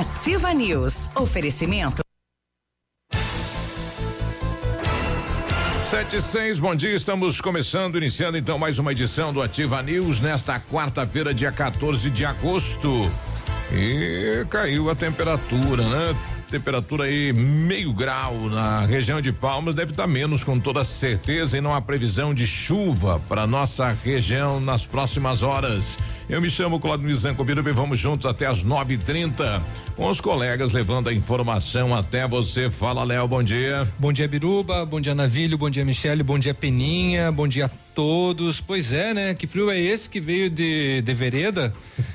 Ativa News. Oferecimento. Sete e seis, bom dia, estamos começando, iniciando então mais uma edição do Ativa News nesta quarta-feira, dia 14 de agosto. E caiu a temperatura, né? Temperatura aí meio grau na região de Palmas, deve estar tá menos com toda certeza e não há previsão de chuva para nossa região nas próximas horas. Eu me chamo Claudio Mizanco Biruba e vamos juntos até as nove e trinta com os colegas levando a informação até você. Fala, Léo, bom dia. Bom dia, Biruba, bom dia, Navilho, bom dia, Michele, bom dia, Peninha, bom dia a todos. Pois é, né? Que frio é esse que veio de, de vereda?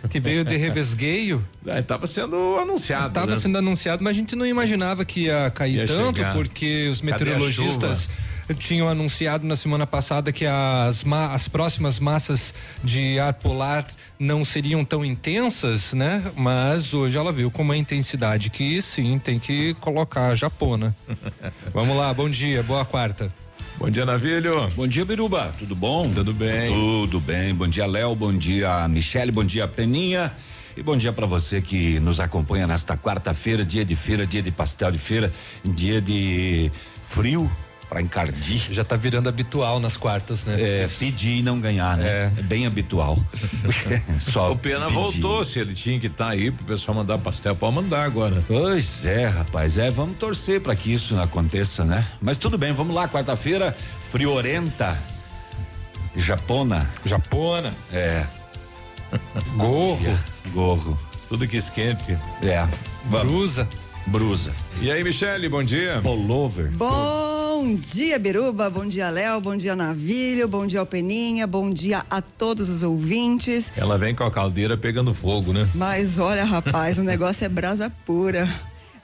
Que veio de revesgueio? Estava é, sendo anunciado. Estava né? sendo anunciado, mas a gente não imaginava que ia cair ia tanto, chegar. porque os meteorologistas tinham anunciado na semana passada que as, as próximas massas de ar polar não seriam tão intensas, né? Mas hoje ela viu com uma intensidade que sim, tem que colocar a japona. Vamos lá, bom dia, boa quarta. Bom dia, Navilho. Bom dia, Biruba. Tudo bom? Tudo bem. Tudo bem. Bom dia, Léo. Bom dia, Michele. Bom dia, Peninha. E bom dia para você que nos acompanha nesta quarta-feira, dia de feira, dia de pastel de feira, dia de frio, para encardir. Já tá virando habitual nas quartas, né? É, pedir e não ganhar, né? É, é bem habitual. Só o Pena pedir. voltou, se ele tinha que estar tá aí pro pessoal mandar pastel, pode mandar agora. Pois é, rapaz, é, vamos torcer para que isso aconteça, né? Mas tudo bem, vamos lá, quarta-feira, friorenta, japona. Japona. É. Gorro. Gorro. Tudo que esquente. É. Vamos. Brusa. Brusa. E aí, Michele, bom dia. Pullover. Bom dia, Biruba. Bom dia, Léo. Bom dia, Navilho. Bom dia, Peninha. Bom dia a todos os ouvintes. Ela vem com a caldeira pegando fogo, né? Mas olha, rapaz, o negócio é brasa pura.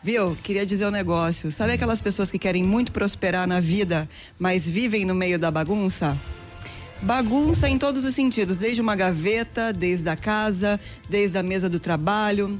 Viu? Queria dizer um negócio. Sabe aquelas pessoas que querem muito prosperar na vida, mas vivem no meio da bagunça? Bagunça em todos os sentidos, desde uma gaveta, desde a casa, desde a mesa do trabalho,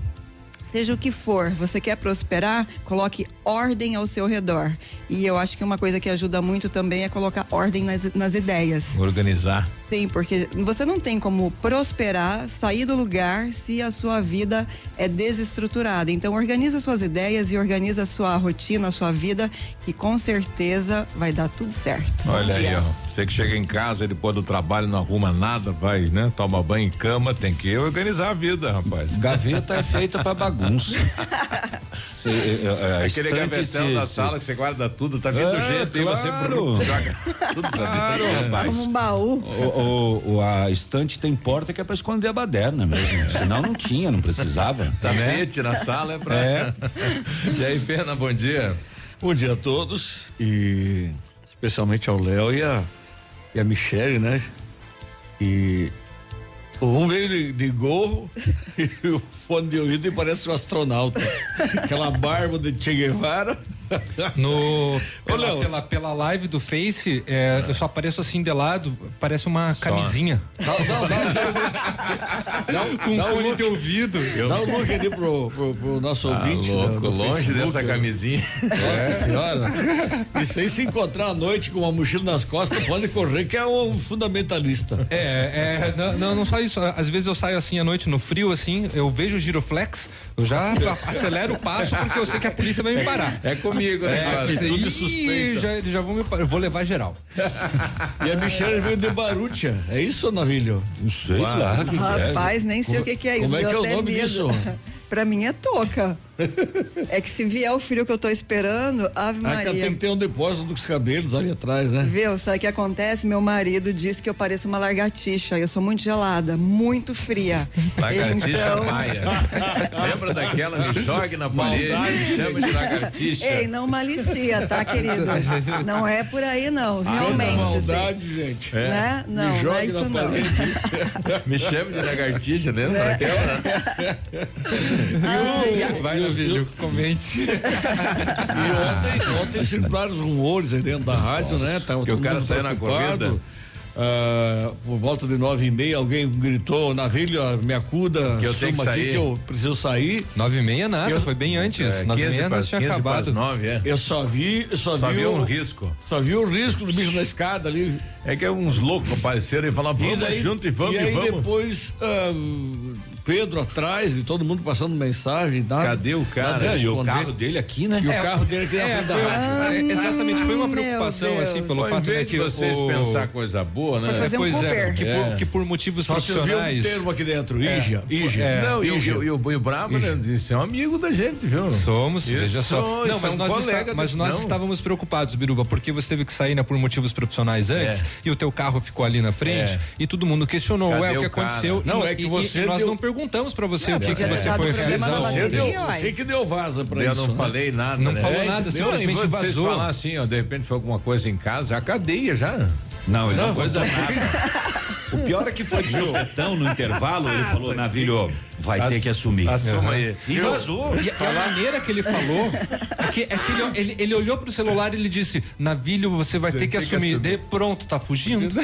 seja o que for, você quer prosperar, coloque ordem ao seu redor. E eu acho que uma coisa que ajuda muito também é colocar ordem nas, nas ideias. Organizar. Sim, porque você não tem como prosperar, sair do lugar se a sua vida é desestruturada. Então organiza suas ideias e organiza a sua rotina, a sua vida, que com certeza vai dar tudo certo. Olha aí, ó. Você que chega em casa depois do trabalho não arruma nada, vai, né? Toma banho em cama, tem que organizar a vida, rapaz. Gaveta é feita para bagunça. Cê, é, é, Aquele gavetão da sala que você guarda tudo, tá vindo é, jeito claro. e você joga tudo pra claro, dentro. Rapaz. Como um baú. O, o, a estante tem porta que é pra esconder a baderna mesmo. Senão não tinha, não precisava. Tapete né? na sala é pra. É. e aí, Pena, bom dia. Bom dia a todos e especialmente ao Léo e a e a Michelle, né? E um veio de, de gorro e o fone de ouvido e parece um astronauta. Aquela barba de Che Guevara. No, pela, pela, pela, live do Face, é, eu só apareço assim de lado, parece uma só. camisinha. Não, não, não. Com um fone de ouvido. Eu... Dá um look ali pro, pro, pro nosso ah, ouvinte. Louco, né, longe Facebook, dessa camisinha. Nossa é. senhora. Isso aí se encontrar à noite com uma mochila nas costas, pode correr, que é um fundamentalista. É, é não, não só isso. Às vezes eu saio assim à noite no frio, assim, eu vejo o giroflex, eu já acelero o passo porque eu sei que a polícia vai me parar. É comigo, né? É, atitude suspeita. Já, já vou me eu vou levar geral. e a Michelle veio de Barúcia, é isso, Navilho? Não sei lá. Rapaz, nem sei o que, que, é isso. Como é que é o nome medo. disso? pra mim é toca. É que se vier o filho que eu tô esperando, Ave Ah, Maria. que tem que ter um depósito dos cabelos ali atrás, né? Viu? Sabe o que acontece? Meu marido disse que eu pareço uma lagartixa. Eu sou muito gelada, muito fria. Lagartixa então... paia. Lembra daquela? Me jogue na parede, me chama de lagartixa. Ei, não malicia, tá, queridos? Não é por aí, não. Realmente. assim, Maldade, gente. Né? Não, não é isso na não. Me chama de lagartixa, lembra Né? daquela? Ai. Vai no vídeo, comente. E ontem, ontem circularam os rumores aí dentro da rádio, né? Tava que o cara saiu na corrida. Ah, por volta de nove e meia, alguém gritou, Navilho, me acuda, Que eu tenho que sair. que eu preciso sair. Nove e meia nada, Eu- foi bem antes. É, Nove e 15 meia nós tinha 15 para as acabado. 9, é. Eu só vi, só, Só vi viu o, um risco. Só vi o risco do bicho na escada ali. É que uns loucos apareceram e falaram, vamos e daí, junto e vamos e e, aí vamos. depois ah, Pedro atrás e todo mundo passando mensagem. Nada, Cadê o cara? nada de E o carro dele aqui, né? E o É, carro dele aqui na É, frente da foi- rádio. é, exatamente, foi uma preocupação assim pelo Ao fato invés né, de que vocês o... pensar coisa boa, né? fazer um pois é, Cooper. que, É. Por, que por motivos Só se viu um profissionais. termo aqui dentro, é. Não, e o, Ígia. e o, e o, e o Brabo, né, disse, é um amigo da gente, viu? Somos, Isso, veja só. isso Não, mas é um nós, está- mas nós não. estávamos preocupados, Biruba, porque você teve que sair né, por motivos profissionais antes É. e o teu carro ficou ali na frente É. e todo mundo questionou, Cadê ué, o que cara? aconteceu? Não, E- é que você e nós deu- não perguntamos pra você o que, que podia ter você foi realizar Você deu, você que deu vaza pra Eu isso. não né? falei nada, Não né? falou É, nada, entendeu? simplesmente vazou. falar assim, ó, de repente foi alguma coisa em casa, a cadeia já. Não, ele não, Não, coisa nada. O pior é que foi de sopetão no intervalo, ele falou, Navilho, vai As- ter que assumir. Assuma aí. E vazou. E, a maneira que ele falou é que, é que ele, ele, ele olhou pro celular e ele disse: Navilho, você vai ter que tem que assumir. assumir. De, pronto, tá fugindo.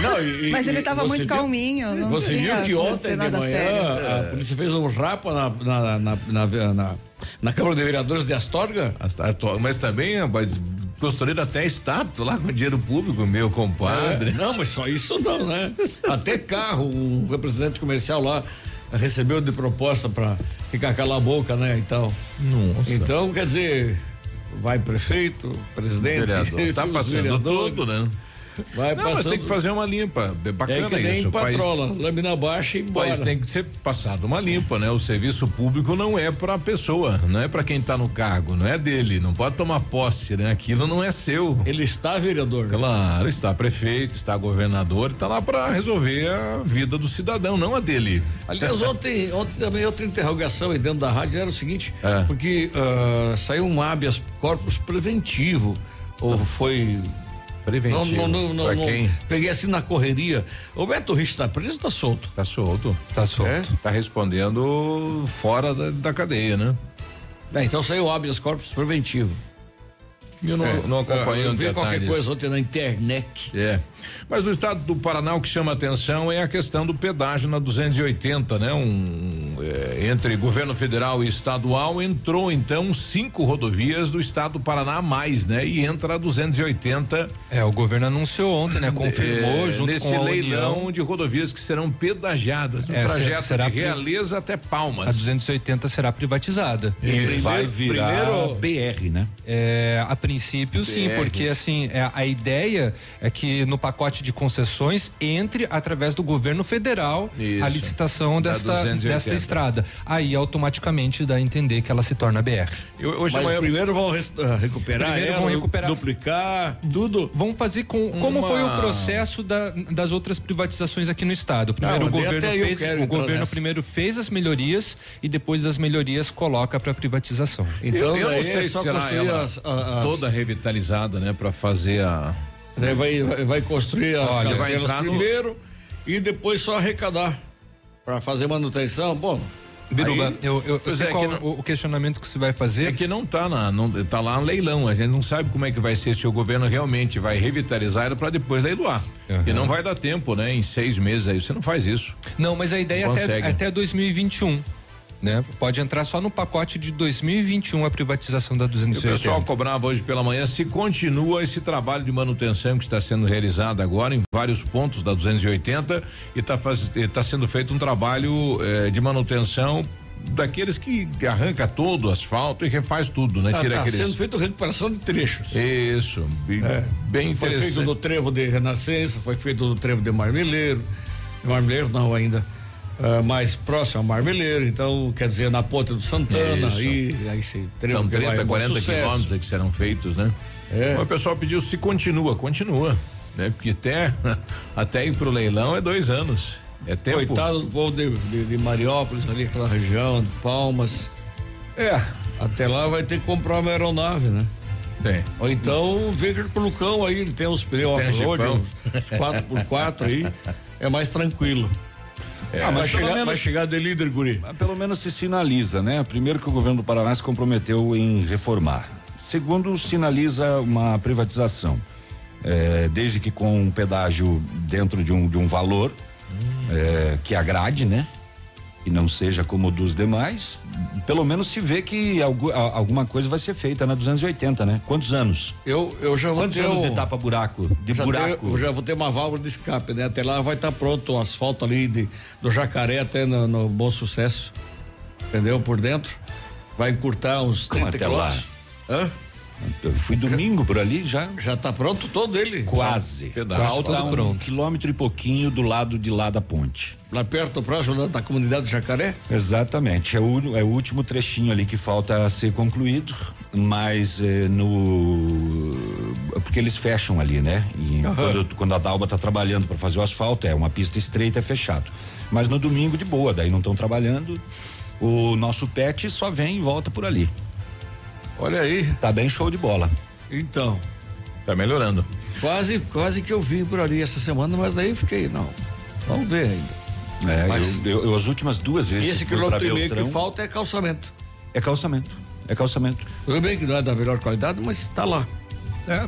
Não, e- Mas ele tava você muito viu- calminho. Não Você tinha viu que ontem de manhã sério. a polícia fez um rapa na, na, na, na, na, na Câmara de Vereadores de Astorga? As- atu- Mas também, rapaz, construíram até estátua lá com dinheiro público, meu compadre. É, não, mas só isso não, né? Até carro, um representante comercial lá recebeu de proposta para ficar calar a boca, né? Então, Nossa. então quer dizer, vai prefeito, presidente, Vereador. Tá passando vereadores, tudo, né? Vai Não, mas passando. tem que fazer uma limpa. É é bacana que nem isso. O país, patrola, lâmina baixa e embora. país tem que ser passado uma limpa, né? O serviço público não é para a pessoa, não é para quem tá no cargo, não é dele, não pode tomar posse, né? Aquilo não é seu. Ele está vereador. Claro, está prefeito, está governador, está lá para resolver a vida do cidadão, não a dele. Aliás, ontem, ontem também outra interrogação aí dentro da rádio era o seguinte, É. porque ah, saiu um habeas corpus preventivo, ou foi... Preventivo. Não, não, não, pra não, quem peguei assim na correria. O Beto Rich tá preso ou tá solto? tá solto. Tá solto. Tá respondendo fora da, da cadeia, né? É, então saiu o habeas corpus preventivo. Eu não, não acompanhei eu ontem vi à qualquer coisa ontem na internet. É. Mas o estado do Paraná o que chama atenção é a questão do pedágio na 280, né? Um, é, entre governo federal e estadual entrou então cinco rodovias do estado do Paraná a mais, né? E entra a 280 É, o governo anunciou ontem, né? Confirmou é, junto nesse com a leilão União. de rodovias que serão pedagiadas no É, trajeto será de pri- Realeza até A Palmas. 280 será privatizada. E vai virar primeiro- BR, né? É, a princípio, sim, BRs. porque assim, é, a ideia é que no pacote de concessões entre através do governo federal Isso. a licitação Da desta, 280. desta estrada. Aí automaticamente dá a entender que ela se torna BR. Eu, hoje Mas amanhã primeiro vão res- ah, recuperar Primeiro ela, vão recuperar. duplicar, tudo. Vamos fazer com como Uma- foi o processo da- das outras privatizações aqui no estado. Primeiro Ah, o governo fez, o governo nessa. primeiro fez as melhorias e depois das melhorias coloca para privatização. Então eu, eu não daí sei é se só será construir ela as, as- toda revitalizada, né? Para fazer a Daí vai, vai, vai construir as Olha, vai entrar no- primeiro e depois só arrecadar para fazer manutenção. Bom, Biruba, aí- eu, eu, eu sei é, qual que não- o, questionamento que você vai fazer. É que não tá na, não tá lá no leilão, a gente não sabe como é que vai ser se o governo realmente vai revitalizar ela para depois leiloar. Uhum. E não vai dar tempo, né? Em seis meses aí você não faz isso. Não, mas a ideia é até, até 2021. Né? Pode entrar só no pacote de 2021 a privatização da E o 280. pessoal cobrava hoje pela manhã se continua esse trabalho de manutenção que está sendo realizado agora em vários pontos da 280 e está tá sendo feito um trabalho eh, de manutenção daqueles que arranca todo o asfalto e refaz tudo, né? tá, Tira tá aqueles. sendo feita recuperação de trechos. Isso, bem, bem Foi feito interessante. no trevo de Renascença, foi feito no trevo de Marmeleiro. De Marmeleiro não ainda. Uh, mais próximo a Marmeleiro, então quer dizer na Ponte do Santana, Isso. aí, aí se São 30, 40 quilômetros que serão feitos, né? É. O pessoal pediu se continua, continua, né? Porque até, até ir pro leilão é dois anos. É tempo. Coitado do povo de, de, de Mariópolis, ali aquela região, de Palmas. É, até lá vai ter que comprar uma aeronave, né? Tem. Ou então Victor pro Lucão aí, ele tem uns pneus off-road, Jeepão. uns 4x4 aí, é mais tranquilo. É, ah, vai, mas pelo chegar, menos- vai chegar de líder, guri. Pelo menos se sinaliza, né? Primeiro que o governo do Paraná se comprometeu em reformar. Segundo, sinaliza uma privatização. É, desde que com um pedágio dentro de um, de um valor é, que agrade, né? E não seja como o dos demais, pelo menos se vê que a- alguma coisa vai ser feita na 280, né? Quantos anos? Eu, eu já vou Quantos ter anos o- de tapa-buraco? De já buraco? ter- eu já vou ter uma válvula de escape, né? Até lá vai estar pronto o asfalto ali de, do jacaré até no, no Bom Sucesso. Entendeu? Por dentro. Vai encurtar uns Como 30 até lá? quilômetros. Hã? Eu fui domingo por ali já. Já tá pronto todo ele. Quase. Pedaço. Falta Todo um pronto. quilômetro e pouquinho do lado de lá da ponte. Lá perto, próximo da, da comunidade do jacaré. Exatamente. É o, é o último trechinho ali que falta ser concluído, mas eh, no. Porque eles fecham ali, né? E quando, quando a Dalba tá trabalhando para fazer o asfalto, é uma pista estreita, é fechado. Mas no domingo, de boa, daí não estão trabalhando. O nosso pet só vem e volta por ali. Olha aí. Tá bem show de bola. Então, Tá melhorando. quase, quase que eu vim por ali essa semana, mas aí fiquei, não. Vamos ver ainda. É, Mas- eu, eu- eu as últimas duas vezes esse quilômetro e meio que falta é calçamento. é calçamento. É calçamento. Tudo bem que não é da melhor qualidade, mas está lá. É.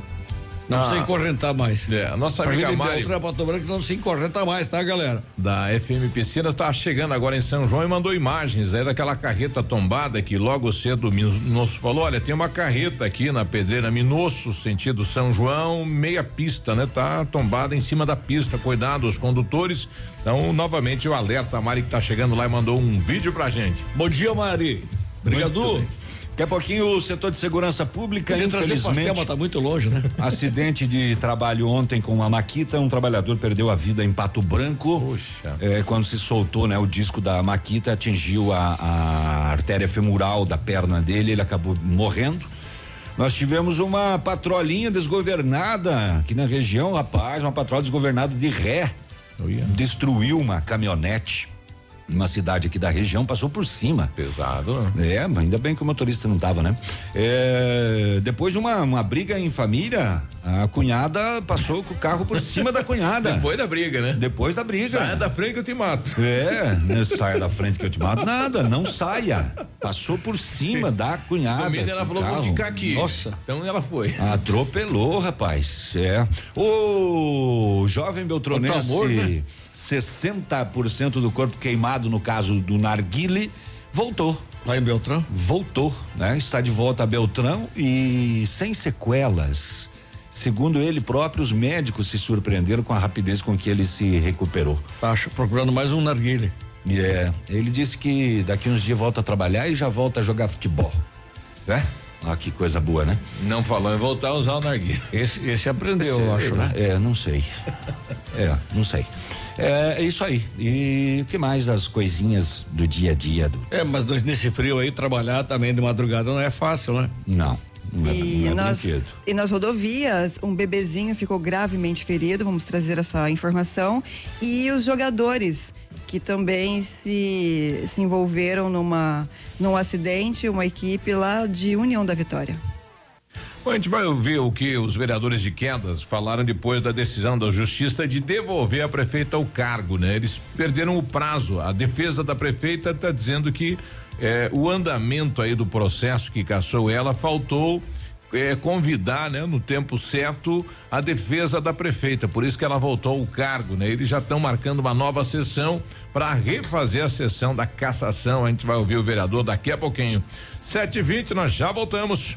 Não Ah. precisa encorrentar mais. É, a nossa amiga Mari Beltrão, Pato Branco não se encorrenta mais, tá, galera? da FM Piscinas está chegando agora em São João e mandou imagens aí daquela carreta tombada que logo cedo nos falou, olha, tem uma carreta aqui na Pedreira Minosso, sentido São João, meia pista, né? Tá tombada em cima da pista, cuidado os condutores. Então, novamente o alerta, a Mari que tá chegando lá e mandou um vídeo pra gente. Bom dia, Mari. Obrigado. Daqui a pouquinho o setor de segurança pública, pastel, infelizmente. mas tá muito longe, né? Acidente de trabalho ontem com uma maquita, um trabalhador perdeu a vida em Pato Branco. Puxa. É, quando se soltou, né, o disco da maquita atingiu a, a artéria femoral da perna dele, ele acabou morrendo. Nós tivemos uma patrolinha desgovernada aqui na região, rapaz, uma patrola desgovernada de ré. Destruiu uma caminhonete numa cidade aqui da região, passou por cima. Pesado, né? É, mas ainda bem que o motorista não tava, né? É, depois de uma, uma briga em família, a cunhada passou com o carro por cima da cunhada. Depois da briga, né? Depois da briga. Saia da frente que eu te mato. É, não saia da frente que eu te mato. Nada, não saia. Passou por cima da cunhada. Domingo ela falou, vou ficar aqui. Nossa. Então ela foi. Atropelou, rapaz. É. O jovem beltronense, Quanto amor, né? 60% do corpo queimado no caso do Narguile, voltou. Lá em Beltrão? voltou, né? Está de volta a Beltrão e sem sequelas. Segundo ele próprio, os médicos se surpreenderam com a rapidez com que ele se recuperou. Acho, procurando mais um narguile. É, ele disse que daqui uns dias volta a trabalhar e já volta a jogar futebol, né? Olha que coisa boa, né? Não falou em voltar a usar o narguilha. Esse, esse aprendeu, eu Esse- acho, né? É, não sei. É, não sei. É, é isso aí. E o que mais as coisinhas do dia a dia do É, mas nesse frio aí, trabalhar também de madrugada não é fácil, né? Não. Não é, E não é nas, brinquedo. e nas rodovias, um bebezinho ficou gravemente ferido, vamos trazer essa informação. E os jogadores que também se, se envolveram numa, num acidente, uma equipe lá de União da Vitória. Bom, a gente vai ouvir o que os vereadores de Quedas falaram depois da decisão da justiça de devolver a prefeita o cargo, né? Eles perderam o prazo. A defesa da prefeita está dizendo que eh, o andamento aí do processo que caçou ela faltou eh, convidar, né, no tempo certo a defesa da prefeita. Por isso que ela voltou ao cargo, né? Eles já estão marcando uma nova sessão para refazer a sessão da cassação. A gente vai ouvir o vereador daqui a pouquinho. Sete e vinte, nós já voltamos.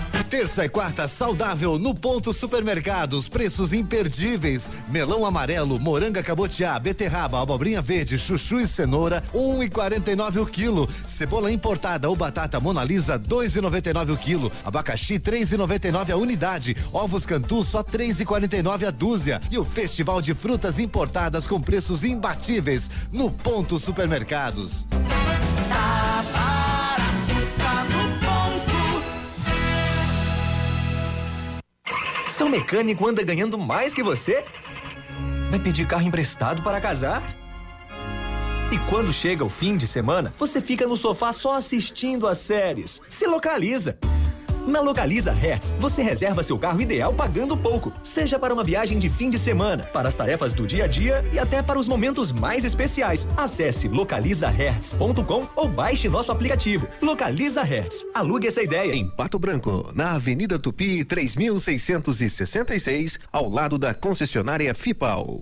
Terça e quarta saudável no Ponto Supermercados, preços imperdíveis. Melão amarelo, moranga cabotiá, beterraba, abobrinha verde, chuchu e cenoura, um e quarenta e nove o quilo. Cebola importada ou batata Monalisa, dois e noventa e nove o quilo. Abacaxi, três e noventa e nove a unidade. Ovos Cantu, só três e quarenta e nove a dúzia. E o Festival de Frutas Importadas com preços imbatíveis no Ponto Supermercados. Seu mecânico anda ganhando mais que você? Vai pedir carro emprestado para casar? E quando chega o fim de semana, você fica no sofá só assistindo às séries. Se localiza! Na Localiza Hertz, você reserva seu carro ideal pagando pouco, seja para uma viagem de fim de semana, para as tarefas do dia a dia e até para os momentos mais especiais. Acesse localizahertz.com ou baixe nosso aplicativo. Localiza Hertz. Alugue essa ideia. Em Pato Branco, na Avenida Tupi, 3666, ao lado da concessionária Fipal.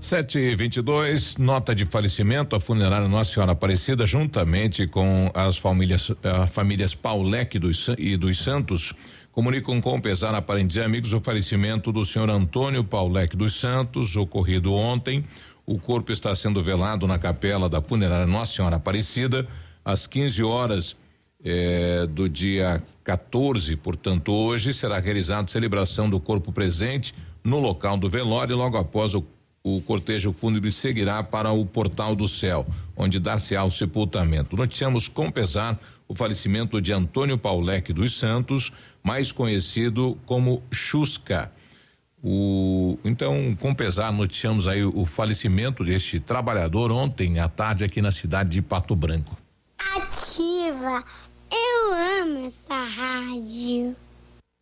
Sete e vinte e dois, nota de falecimento, a funerária Nossa Senhora Aparecida, juntamente com as famílias, as famílias Paulec dos, e dos Santos, comunicam com pesar a parentes e amigos o falecimento do senhor Antônio Paulec dos Santos, ocorrido ontem. O corpo está sendo velado na capela da funerária Nossa Senhora Aparecida, às 15 horas eh, do dia 14, portanto, hoje será realizada a celebração do corpo presente no local do velório, logo após o o cortejo fúnebre seguirá para o Portal do Céu, onde dar-se-á o sepultamento. Noticiamos com pesar o falecimento de Antônio Paulec dos Santos, mais conhecido como Chusca. O, então, com pesar, noticiamos aí o, o falecimento deste trabalhador ontem à tarde aqui na cidade de Pato Branco. Ativa! Eu amo essa rádio.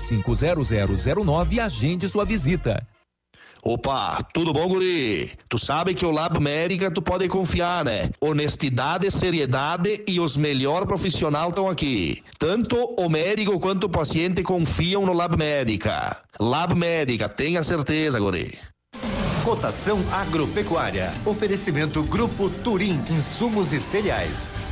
0009 e agende sua visita. Opa, tudo bom, guri? Tu sabe que o Lab Médica tu pode confiar, né? Honestidade, seriedade e os melhores profissionais estão aqui. Tanto o médico quanto o paciente confiam no Lab Médica. Lab Médica, tenha certeza, guri. Cotação agropecuária. Oferecimento Grupo Turim, insumos e cereais.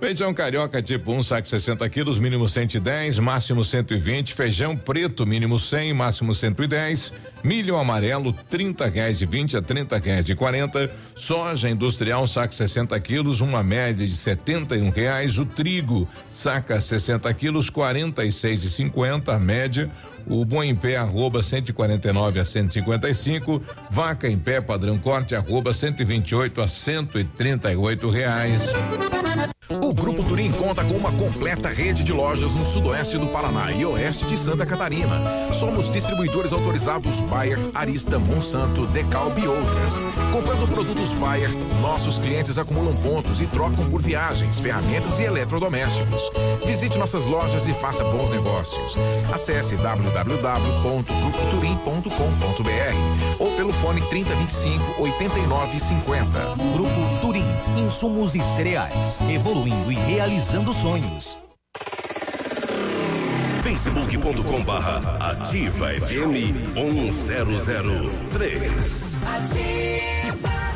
Feijão carioca tipo 1, um, saco 60 quilos, mínimo 110, máximo 120. Feijão preto, mínimo 100, máximo 110. Milho amarelo, 30 reais de 20 a 30 reais de 40. Soja industrial, saco 60 quilos, uma média de 71 reais. O trigo, Saca 60 quilos, 46,50 média. O bom em pé, arroba 149 a 155. Vaca em pé, padrão corte, arroba 128 a 138 reais. O Grupo Turim conta com uma completa rede de lojas no sudoeste do Paraná e oeste de Santa Catarina. Somos distribuidores autorizados Bayer, Arista, Monsanto, Decalb e outras. Comprando produtos Bayer, nossos clientes acumulam pontos e trocam por viagens, ferramentas e eletrodomésticos. Visite nossas lojas e faça bons negócios. Acesse www.grupoturim.com.br ou pelo fone 3025 8950. Grupo Turim, insumos e cereais. Evolu evoluindo e realizando sonhos. facebook.com barra ativa FM 1003. Ativa.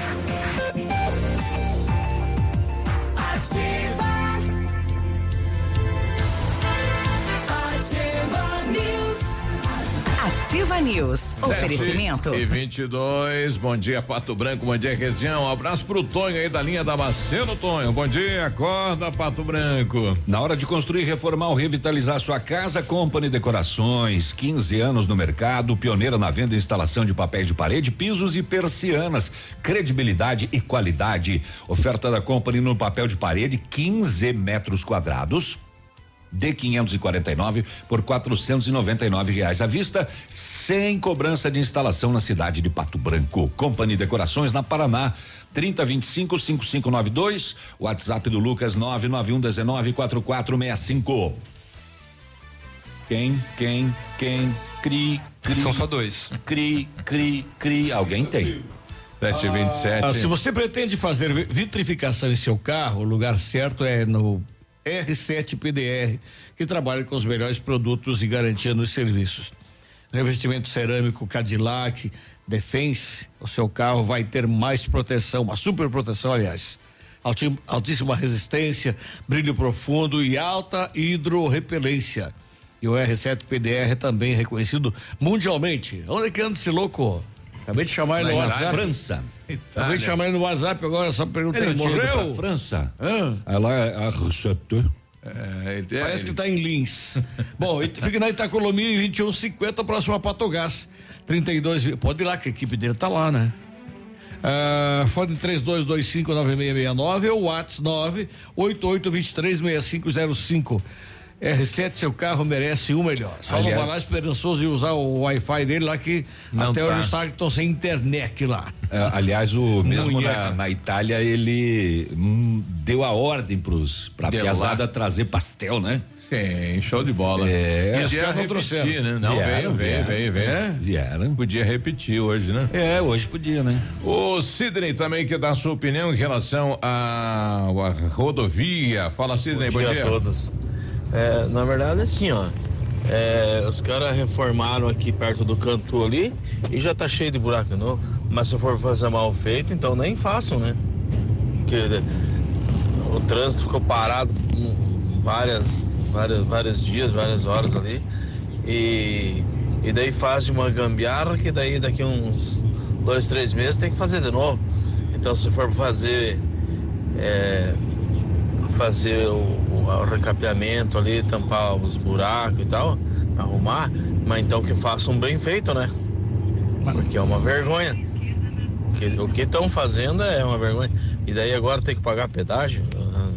Ativa News. Oferecimento. E 22. Bom dia, Pato Branco. Bom dia, região. Um abraço pro Tonho aí da linha da Maceno, Tonho. Bom dia, acorda, Pato Branco. Na hora de construir, reformar ou revitalizar sua casa, Company Decorações. 15 anos no mercado, pioneira na venda e instalação de papéis de parede, pisos e persianas. Credibilidade e qualidade. Oferta da Company no papel de parede, 15 metros quadrados de 549 por 499 reais à vista, sem cobrança de instalação na cidade de Pato Branco. Company Decorações na Paraná. 3025 5592, WhatsApp do Lucas 991 19 4465. Quem, quem, quem, cri, cri. São só dois. Cri, cri, cri. Alguém tem. 727. Ah, se você pretende fazer vitrificação em seu carro, o lugar certo é no R7 PDR, que trabalha com os melhores produtos e garantia nos serviços. Revestimento cerâmico Cadillac, Defense, o seu carro vai ter mais proteção, uma super proteção, aliás. Altíssima resistência, brilho profundo e alta hidrorrepelência. E o R7 PDR é também reconhecido mundialmente. Onde é que anda esse louco? Acabei de chamar ele no WhatsApp. França. Itália. Acabei de chamar ele no WhatsApp agora, só perguntei, ele morreu? França. Ah. Ela é a receta. É, Parece que está em Lins. Bom, fica na Itacolomi 2150, próximo a Patogás. 32. Pode ir lá, que a equipe dele tá lá, né? Uh, fone 32259669 ou WhatsApp 988236505. R7, seu carro merece o melhor. Só Aliás, não vai lá esperançoso e usar o Wi-Fi dele lá que até tá. hoje os estão sem internet lá. É, aliás, o mesmo na, na, Itália ele hum, deu a ordem pros pra deu piazada lá. trazer pastel, né? Sim, show de bola. É, e Podia repetir, né? Não, vieram, veio, veio, veio, veio. É? Vieram. Podia repetir hoje, né? É, hoje podia, né? O Sidney também quer dar a sua opinião em relação à, rodovia. Fala, Sidney, bom dia. Bom dia a todos. É, na verdade, assim, ó. É, os caras reformaram aqui perto do canto ali e já tá cheio de buraco de novo. Mas se for fazer mal feito, então nem façam, né? Porque o trânsito ficou parado várias, várias, vários dias, várias horas ali. E, e daí faz uma gambiarra que daí daqui uns dois, três meses tem que fazer de novo. Então se for fazer é, fazer o, o recapeamento ali, tampar os buracos e tal, arrumar, mas então que façam bem feito, né? Porque é uma vergonha. O que estão fazendo é uma vergonha. E daí agora tem que pagar pedágio?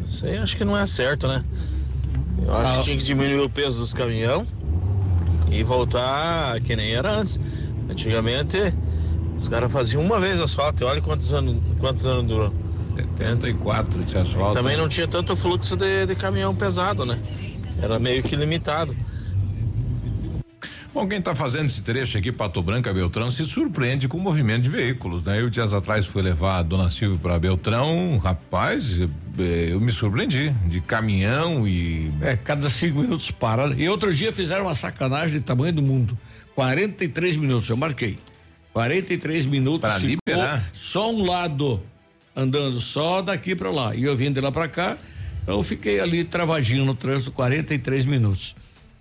Isso aí acho que não é certo, né? Eu acho que ah. tinha que diminuir o peso dos caminhão e voltar que nem era antes. Antigamente os caras faziam uma vez asfalto e olha quantos anos, quantos anos durou. 74 de asfalto. Também não tinha tanto fluxo de, de caminhão pesado, né? Era meio que limitado. Bom, quem está fazendo esse trecho aqui, Pato Branco, Beltrão, se surpreende com o movimento de veículos, né? Eu dias atrás fui levar a Dona Silvia para Beltrão, rapaz, eh, eu me surpreendi de caminhão e. É, cada cinco minutos para. E outro dia fizeram uma sacanagem de tamanho do mundo 43 minutos, eu marquei. 43 minutos. Para liberar? Só um lado andando só daqui para lá. E eu vindo de lá para cá, eu fiquei ali travadinho no trânsito 43 minutos.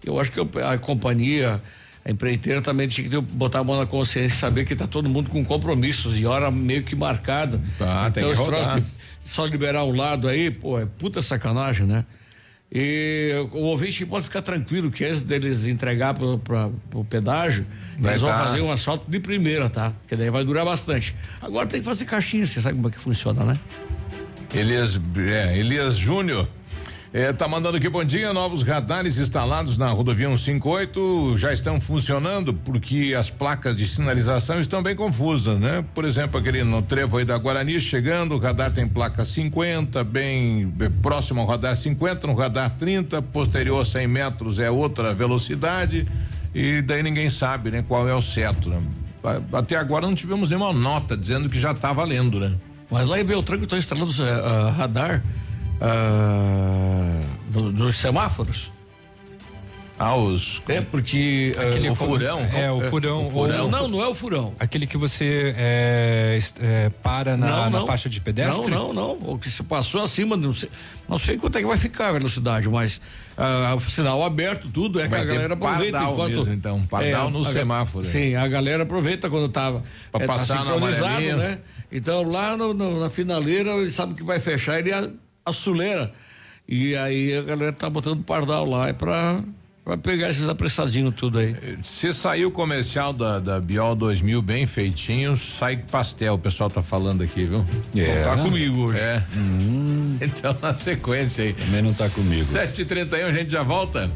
Eu acho que eu, a companhia, a empreiteira também tinha que botar a mão na consciência e saber que tá todo mundo com compromissos e hora meio que marcada. Tá, então, tem que rodar. de só liberar um lado aí, pô, é puta sacanagem, né? E o ouvinte pode ficar tranquilo que antes deles entregar pro, pra, pro pedágio, Vai eles vão tá. fazer um asfalto de primeira, tá? Que daí vai durar bastante. Agora tem que fazer caixinha, você sabe como é que funciona, né? Elias, é, Elias Júnior. É, tá mandando aqui bom dia. Novos radares instalados na rodovia 158 já estão funcionando porque as placas de sinalização estão bem confusas, né? Por exemplo, aquele no trevo aí da Guarani chegando, o radar tem placa 50, bem, próximo ao radar 50, no radar 30, posterior 100 metros é outra velocidade e daí ninguém sabe, né? Qual é o certo, né? Até agora não tivemos nenhuma nota dizendo que já tá valendo, né? Mas lá em Beltrão estão instalando uh, radar uh, do- dos semáforos. Ah, os. É, porque. Aquele uh, co- É, o furão. O furão. ou- Não, não é o furão. Aquele que você é, é, para na, na faixa de pedestre? Não, não, não. O que se passou acima, não sei, não sei quanto é que vai ficar a velocidade, mas ah, sinal aberto, tudo, é Vai que a galera aproveita pardal enquanto. mesmo, então, pardal no a semáforo. Sim, a galera aproveita quando tava. Pra é, tá passar na sincronizado, né? Então lá no- no- na finaleira ele sabe que vai fechar, ele a, suleira. E aí a galera tá botando pardal lá é pra, pra pegar esses apressadinhos tudo aí. Se sair o comercial da, da Biol 2000 bem feitinho, sai pastel, o pessoal tá falando aqui, viu? Então tá comigo hoje. É. Então na sequência aí. Também não tá comigo. 7h31, a gente já volta?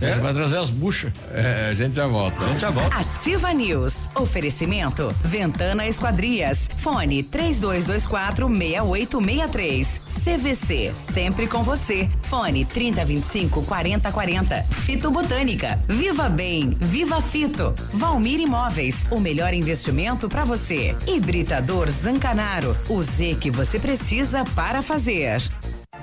É, vai trazer as buchas. É, a gente já volta. A gente já volta. Ativa News. Oferecimento. Ventana Esquadrias. Fone 3224 6863. CVC. Sempre com você. Fone 3025 4040. Fito Botânica. Viva Bem. Viva Fito. Valmir Imóveis. O melhor investimento para você. Hibridador Zancanaro. O Z que você precisa para fazer.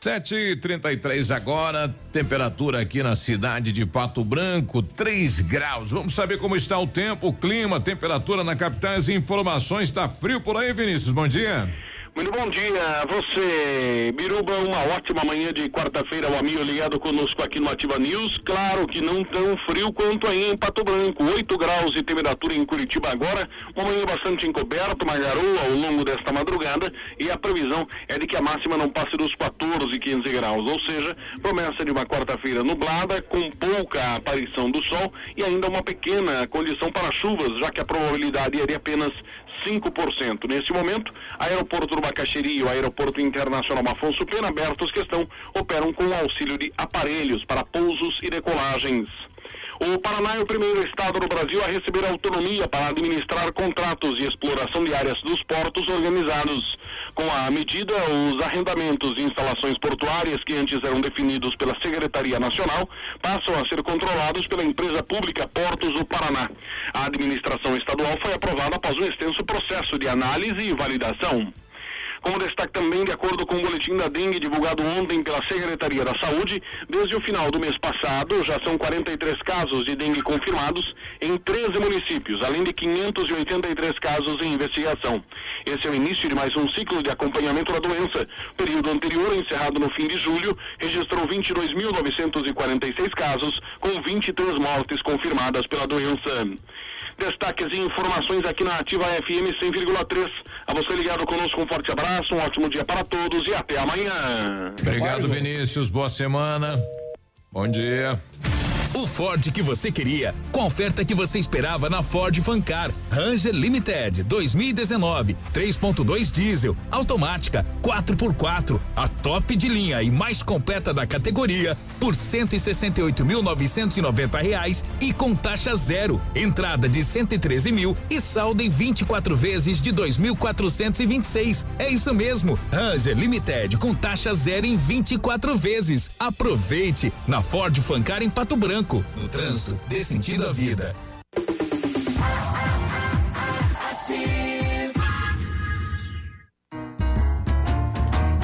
7h33 agora, temperatura aqui na cidade de Pato Branco, 3 graus. Vamos saber como está o tempo, o clima, temperatura na capital, as informações. Está frio por aí, Vinícius? Bom dia. Muito bom dia a você, Biruba. Uma ótima manhã de quarta-feira, o amigo ligado conosco aqui no Ativa News. Claro que não tão frio quanto aí em Pato Branco. 8 graus de temperatura em Curitiba agora. Uma manhã bastante encoberta, uma garoa ao longo desta madrugada. E a previsão é de que a máxima não passe dos 14, 15 graus. Ou seja, promessa de uma quarta-feira nublada, com pouca aparição do sol e ainda uma pequena condição para chuvas, já que a probabilidade é de apenas 5%. Neste momento, aeroporto do Bacaxeri e o aeroporto internacional Afonso Pena abertos que estão operam com auxílio de aparelhos para pousos e decolagens. O Paraná é o primeiro estado do Brasil a receber autonomia para administrar contratos de exploração de áreas dos portos organizados. Com a medida, os arrendamentos de instalações portuárias que antes eram definidos pela Secretaria Nacional passam a ser controlados pela empresa pública Portos do Paraná. A administração estadual foi aprovada após um extenso processo de análise e validação. Como destaque também, de acordo com o boletim da dengue divulgado ontem pela Secretaria da Saúde, desde o final do mês passado já são 43 casos de dengue confirmados em 13 municípios, além de 583 casos em investigação. Esse é o início de mais um ciclo de acompanhamento da doença. O período anterior, encerrado no fim de julho, registrou 22.946 casos, com 23 mortes confirmadas pela doença. Destaques e informações aqui na Ativa FM 100,3. A você ligado conosco, um forte abraço. Abraço, um ótimo dia para todos e até amanhã. Obrigado, Vinícius. Boa semana. Bom dia. O Ford que você queria, com a oferta que você esperava na Ford Fancar. Ranger Limited 2019, 3.2 diesel, automática, 4x4, a top de linha e mais completa da categoria, por 168.990 reais e com taxa zero. Entrada de 113 mil e saldo em 24 vezes de 2.426. É isso mesmo, Ranger Limited com taxa zero em 24 vezes. Aproveite na Ford Fancar em Pato Branco No trânsito, dê sentido à vida.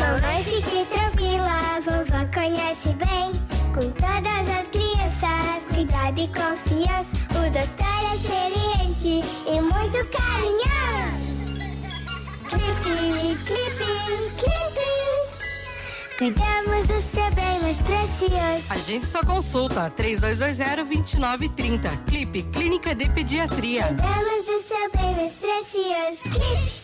Mamãe, fique tranquila, vovó conhece bem. Com todas as crianças, cuidado e confiança. O doutor é experiente e muito carinhoso. Clipe, clipe, clipe. Cuidamos do mais precioso. A gente só consulta 3220-2930. Clipe Clínica de Pediatria. Cuidamos do seu bem mais precioso. Clipe.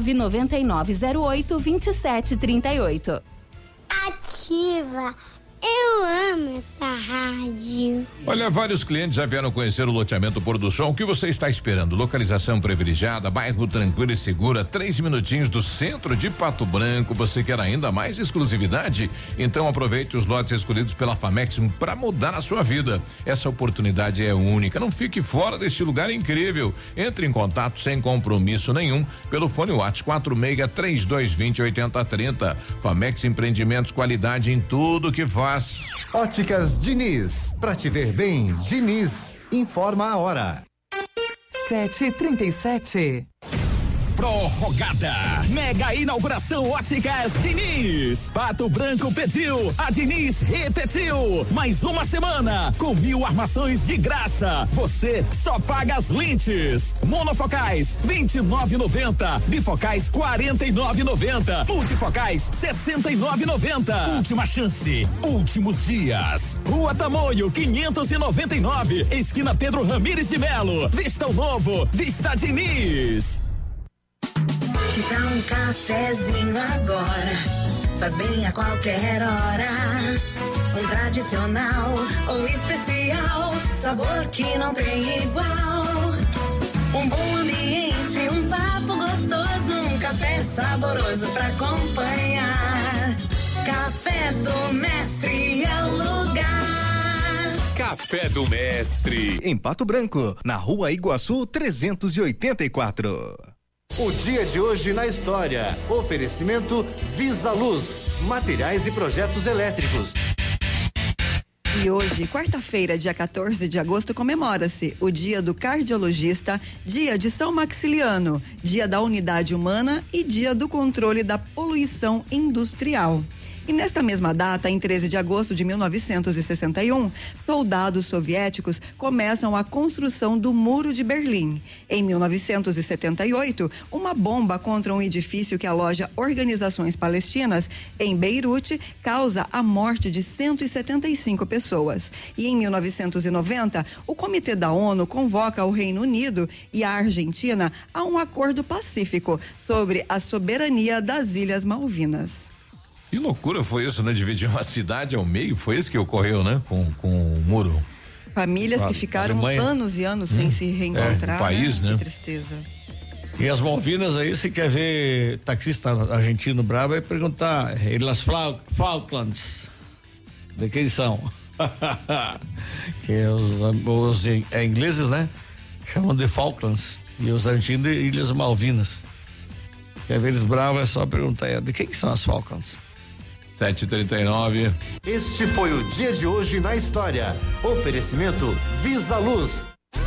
99908 2738. Ativa. Eu amo essa rádio. Olha, vários clientes já vieram conhecer o loteamento Pôr do Sol. O que você está esperando? Localização privilegiada, bairro tranquilo e segura, três minutinhos do centro de Pato Branco. Você quer ainda mais exclusividade? Então aproveite os lotes escolhidos pela Famex para mudar a sua vida. Essa oportunidade é única. Não fique fora deste lugar incrível. Entre em contato sem compromisso nenhum pelo fone WhatsApp 46 3220 8030. Famex Empreendimentos, qualidade em tudo que faz. Óticas Diniz, pra te ver bem, Diniz, informa a hora. Sete e trinta e sete prorrogada. Mega inauguração Óticas Diniz. Pato Branco pediu, a Diniz repetiu. Mais uma semana com mil armações de graça. Você só paga as lentes. Monofocais 29,90. Bifocais 49,90. Multifocais 69,90. Última chance, últimos dias. Rua Tamoio 599. Esquina Pedro Ramires de Melo. Vista o novo, Vista Diniz. Que tal um cafezinho agora? Faz bem a qualquer hora. Um tradicional ou especial, sabor que não tem igual. Um bom ambiente, um papo gostoso, um café saboroso para acompanhar. Café do Mestre é o lugar. Café do Mestre. Em Pato Branco, na rua Iguaçu 384. O dia de hoje na história. Oferecimento Visa Luz, materiais e projetos elétricos. E hoje, quarta-feira, dia 14 de agosto, comemora-se o Dia do Cardiologista, Dia de São Maxiliano, Dia da Unidade Humana e Dia do Controle da Poluição Industrial. E nesta mesma data, em 13 de agosto de 1961, soldados soviéticos começam a construção do Muro de Berlim. Em 1978, uma bomba contra um edifício que aloja organizações palestinas em Beirute causa a morte de 175 pessoas. E em 1990, o Comitê da ONU convoca o Reino Unido e a Argentina a um acordo pacífico sobre a soberania das Ilhas Malvinas. Que loucura foi isso, né? Dividir uma cidade ao meio, foi isso que ocorreu, né? Com, com o muro. Famílias que ficaram anos e anos hum, sem se reencontrar. É, país, né? né? Que tristeza. E as Malvinas aí, se quer ver taxista argentino bravo, é perguntar, elas Falklands, de quem são? que os, os é, ingleses, né? Chamam de Falklands. E os argentinos de Ilhas Malvinas. Quer ver eles bravos, é só perguntar, de quem são as Falklands? 739. Este foi o dia de hoje na história. Oferecimento Visa Luz.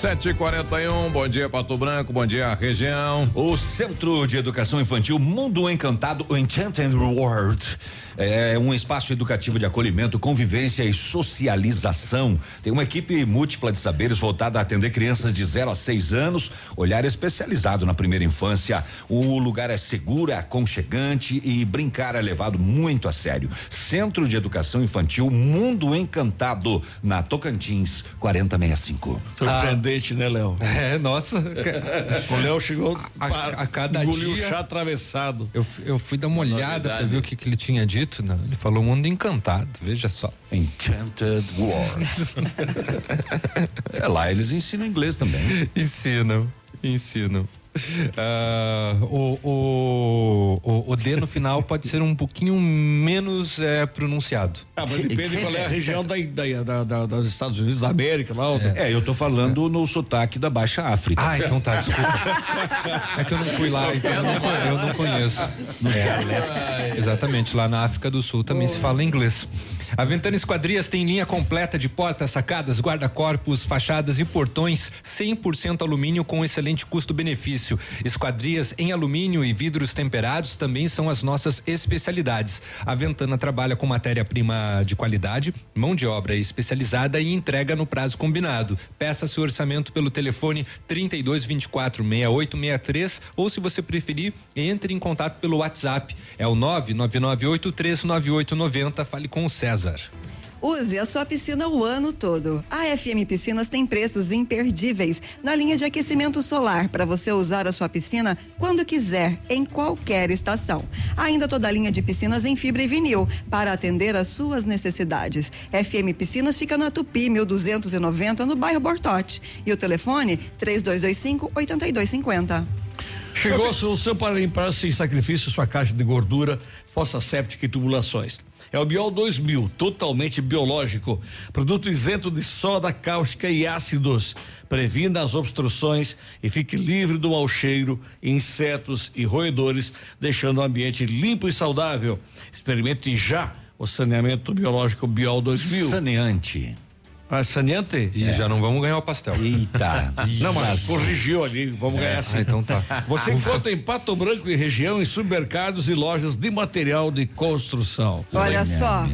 741, bom dia Pato Branco, bom dia região. O Centro de Educação Infantil Mundo Encantado o Enchanted World é um espaço educativo de acolhimento, convivência e socialização. Tem uma equipe múltipla de saberes voltada a atender crianças de 0 a 6 anos, olhar especializado na primeira infância. O lugar é seguro, é aconchegante e brincar é levado muito a sério. Centro de Educação Infantil Mundo Encantado, na Tocantins 4065. Surpreendente, né, Léo? É, nossa. O Léo chegou a, a, a cada engoliu dia. chá atravessado. Eu, eu fui dar uma olhada para ver o que, que ele tinha dito. Não, ele falou mundo encantado, veja só. Enchanted World. é lá, eles ensinam inglês também. ensinam, ensinam. Ah, o, o, o, o D no final pode ser um pouquinho menos é, pronunciado. Ah, mas depende qual é a região da, da, da, da- dos Estados Unidos da América lá. outra. É, eu tô falando no sotaque da Baixa África. Ah, então tá, desculpa. É que eu não fui lá, então eu não, eu não conheço. É, exatamente, lá na África do Sul também se fala inglês. A Ventana Esquadrias tem linha completa de portas, sacadas, guarda-corpos, fachadas e portões 100% alumínio com excelente custo-benefício. Esquadrias em alumínio e vidros temperados também são as nossas especialidades. A Ventana trabalha com matéria-prima de qualidade, mão de obra especializada e entrega no prazo combinado. Peça seu orçamento pelo telefone 32 24 6863 ou se você preferir, entre em contato pelo WhatsApp. É o 999839890. Fale com o César. Use a sua piscina o ano todo. A FM Piscinas tem preços imperdíveis na linha de aquecimento solar para você usar a sua piscina quando quiser, em qualquer estação. Ainda toda a linha de piscinas em fibra e vinil para atender às suas necessidades. FM Piscinas fica na Tupi 1290 no bairro Bortote e o telefone 3225 8250. Chegou a solução para limpar sem sacrifício sua caixa de gordura, fossa séptica e tubulações. É o Biol 2000, totalmente biológico. Produto isento de soda cáustica e ácidos. Previna as obstruções e fique livre do mau cheiro, insetos e roedores, deixando o ambiente limpo e saudável. Experimente já o saneamento biológico Biol 2000. Saneante. Ah, saneante? E já não vamos ganhar o pastel. Eita. Não, mas corrigiu ali, vamos É, ganhar sim. ah, então tá. Você encontra em Pato Branco e região em supermercados e lojas de material de construção. Olha só,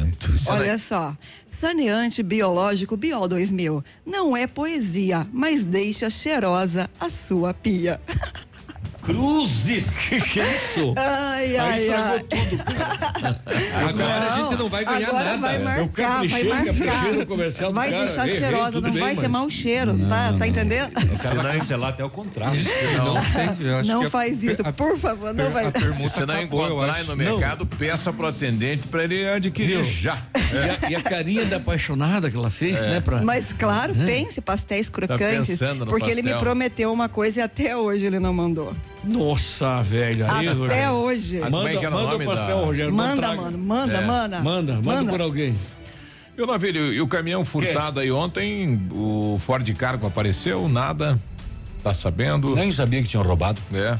olha só. Saneante biológico Biol 2000. Não é poesia, mas deixa cheirosa a sua pia. Cruzes! Que que é isso? Ai, Aí ai, estragou ai. tudo, cara. Agora a gente não vai ganhar Agora nada. vai Eu marcar, vai caprichei marcar. Vai cara. deixar Errei, cheirosa, não bem, vai ter mas- mau cheiro, tá? Tá entendendo? O cara vai cancelar até o contrato. Não sei, eu acho Não que a- faz isso, a- por favor, não vai. a Se não encontrar no mercado, peça pro atendente para ele adquirir já. E a, e a carinha da apaixonada que ela fez, né? Pra... Mas claro, pense, pastéis crocantes, pensando no porque ele me pastel. prometeu uma coisa e até hoje ele não mandou. Nossa, velho. Aí, Até Rogério. hoje. Ah, como Manda, é que era o manda nome pastel, da- Rogério. Manda, mano, manda, É. manda. Manda, manda, por alguém. Eu não vi, e o caminhão furtado aí ontem, o Ford Cargo apareceu, nada. Tá sabendo? Nem sabia que tinham roubado. É.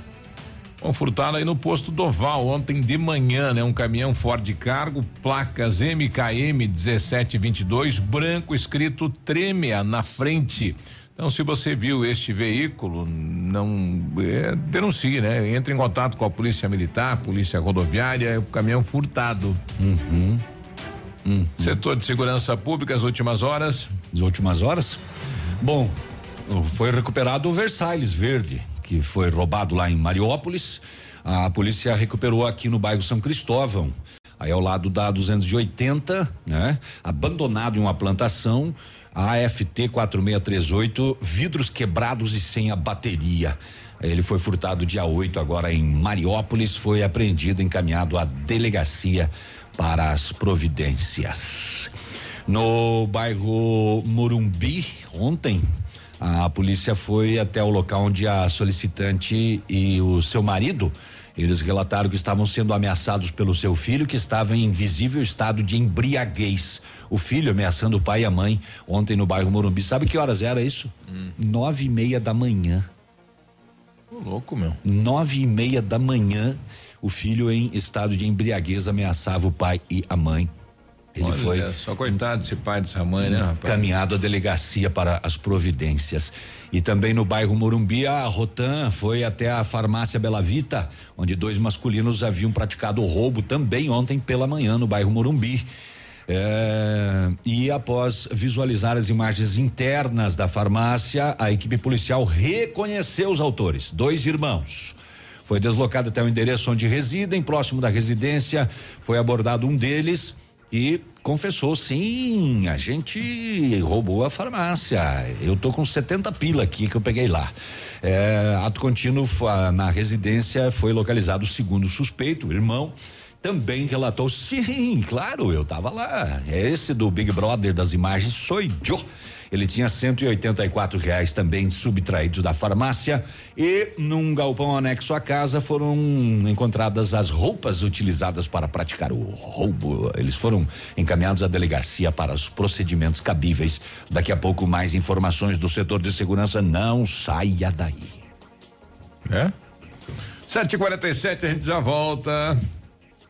Um furtado aí no posto Doval ontem de manhã, né? Um caminhão Ford Cargo, placas MKM 1722, branco escrito Trêmea na frente. Então, se você viu este veículo, não é, denuncie, né? Entre em contato com a polícia militar, polícia rodoviária, o caminhão furtado. Hum. Setor de segurança pública, as últimas horas. As últimas horas? Bom, foi recuperado o Versalhes Verde, que foi roubado lá em Mariópolis. A polícia recuperou aqui no bairro São Cristóvão, aí ao lado da 280, né? Abandonado em uma plantação. AFT 4638, vidros quebrados e sem a bateria. Ele foi furtado dia 8 agora em Mariópolis, foi apreendido, encaminhado à delegacia para as providências. No bairro Morumbi, ontem, a polícia foi até o local onde a solicitante e o seu marido eles relataram que estavam sendo ameaçados pelo seu filho, que estava em visível estado de embriaguez. O filho ameaçando o pai e a mãe ontem no bairro Morumbi. Sabe que horas era isso? Hum. Nove e meia da manhã. Ô, louco, meu. Nove e meia da manhã, o filho em estado de embriaguez ameaçava o pai e a mãe. Ele Olha, foi. Só coitado desse pai, dessa mãe, né, rapaz? Caminhado à delegacia para as providências. E também no bairro Morumbi, a Rotan foi até a farmácia Bela Vita, onde dois masculinos haviam praticado roubo também ontem pela manhã no bairro Morumbi. É, e após visualizar as imagens internas da farmácia, a equipe policial reconheceu os autores, dois irmãos. Foi deslocado até o endereço onde residem, próximo da residência. Foi abordado um deles e confessou, sim, a gente roubou a farmácia. Eu tô com 70 pila aqui que eu peguei lá. É, ato contínuo na residência foi localizado o segundo suspeito, o irmão. Também relatou, sim, claro, eu tava lá. Esse do Big Brother das imagens sou eu. Ele tinha 184 reais também subtraídos da farmácia e num galpão anexo à casa foram encontradas as roupas utilizadas para praticar o roubo. Eles foram encaminhados à delegacia para os procedimentos cabíveis. Daqui a pouco mais informações do setor de segurança. Não saia daí. É? 7h47, a gente já volta.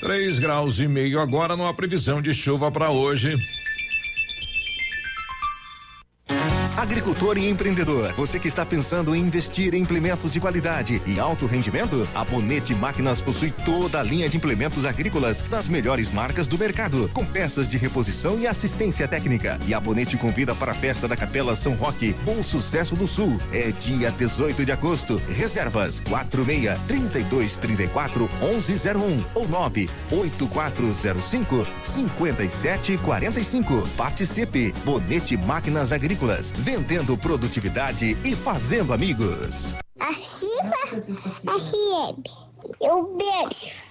3 graus e meio agora, numa previsão de chuva para hoje. Agricultor e empreendedor, você que está pensando em investir em implementos de qualidade e alto rendimento, a Bonete Máquinas possui toda a linha de implementos agrícolas das melhores marcas do mercado, com peças de reposição e assistência técnica. E a Bonete convida para a festa da Capela São Roque, Bom Sucesso do Sul. É dia 18 de agosto. Reservas 46 32 34 1101 ou 9 8405 5745. Participe. Bonete Máquinas Agrícolas vendendo produtividade e fazendo amigos. Ativa FM. Um beijo.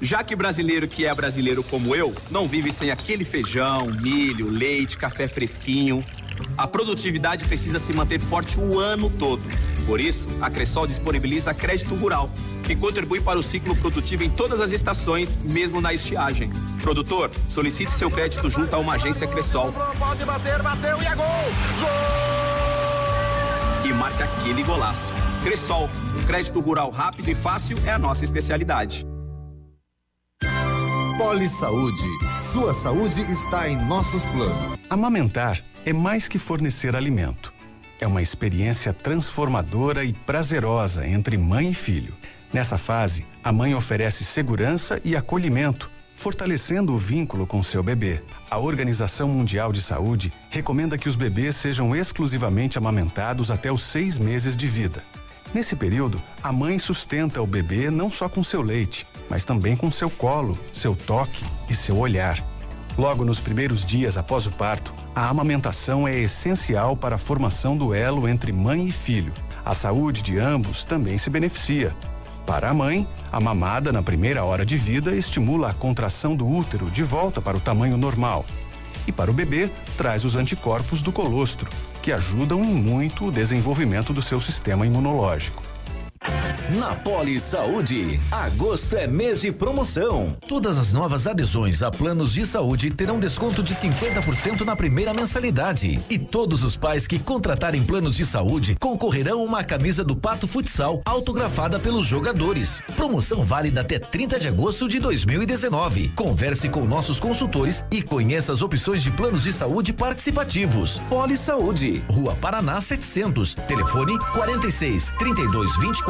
Já que brasileiro que é brasileiro como eu, não vive sem aquele feijão, milho, leite, café fresquinho. A produtividade precisa se manter forte o ano todo. Por isso, a Cressol disponibiliza crédito rural, que contribui para o ciclo produtivo em todas as estações, mesmo na estiagem. Produtor, solicite seu crédito junto a uma agência Cressol. Pode bater, bateu e é gol! Gol! E marque aquele golaço. Cressol, um crédito rural rápido e fácil é a nossa especialidade. Poli Saúde. Sua saúde está em nossos planos. Amamentar é mais que fornecer alimento. É uma experiência transformadora e prazerosa entre mãe e filho. Nessa fase, a mãe oferece segurança e acolhimento, fortalecendo o vínculo com seu bebê. A Organização Mundial de Saúde recomenda que os bebês sejam exclusivamente amamentados até os seis meses de vida. Nesse período, a mãe sustenta o bebê não só com seu leite, mas também com seu colo, seu toque e seu olhar. Logo nos primeiros dias após o parto, a amamentação é essencial para a formação do elo entre mãe e filho. A saúde de ambos também se beneficia. Para a mãe, a mamada na primeira hora de vida estimula a contração do útero de volta para o tamanho normal. E para o bebê, traz os anticorpos do colostro, que ajudam em muito o desenvolvimento do seu sistema imunológico. Na Poli Saúde, agosto é mês de promoção. Todas as novas adesões a planos de saúde terão desconto de 50% na primeira mensalidade. E todos os pais que contratarem planos de saúde concorrerão a uma camisa do Pato Futsal autografada pelos jogadores. Promoção válida até 30 de agosto de 2019. Converse com nossos consultores e conheça as opções de planos de saúde participativos. Poli Saúde, Rua Paraná 700, telefone 46 32 24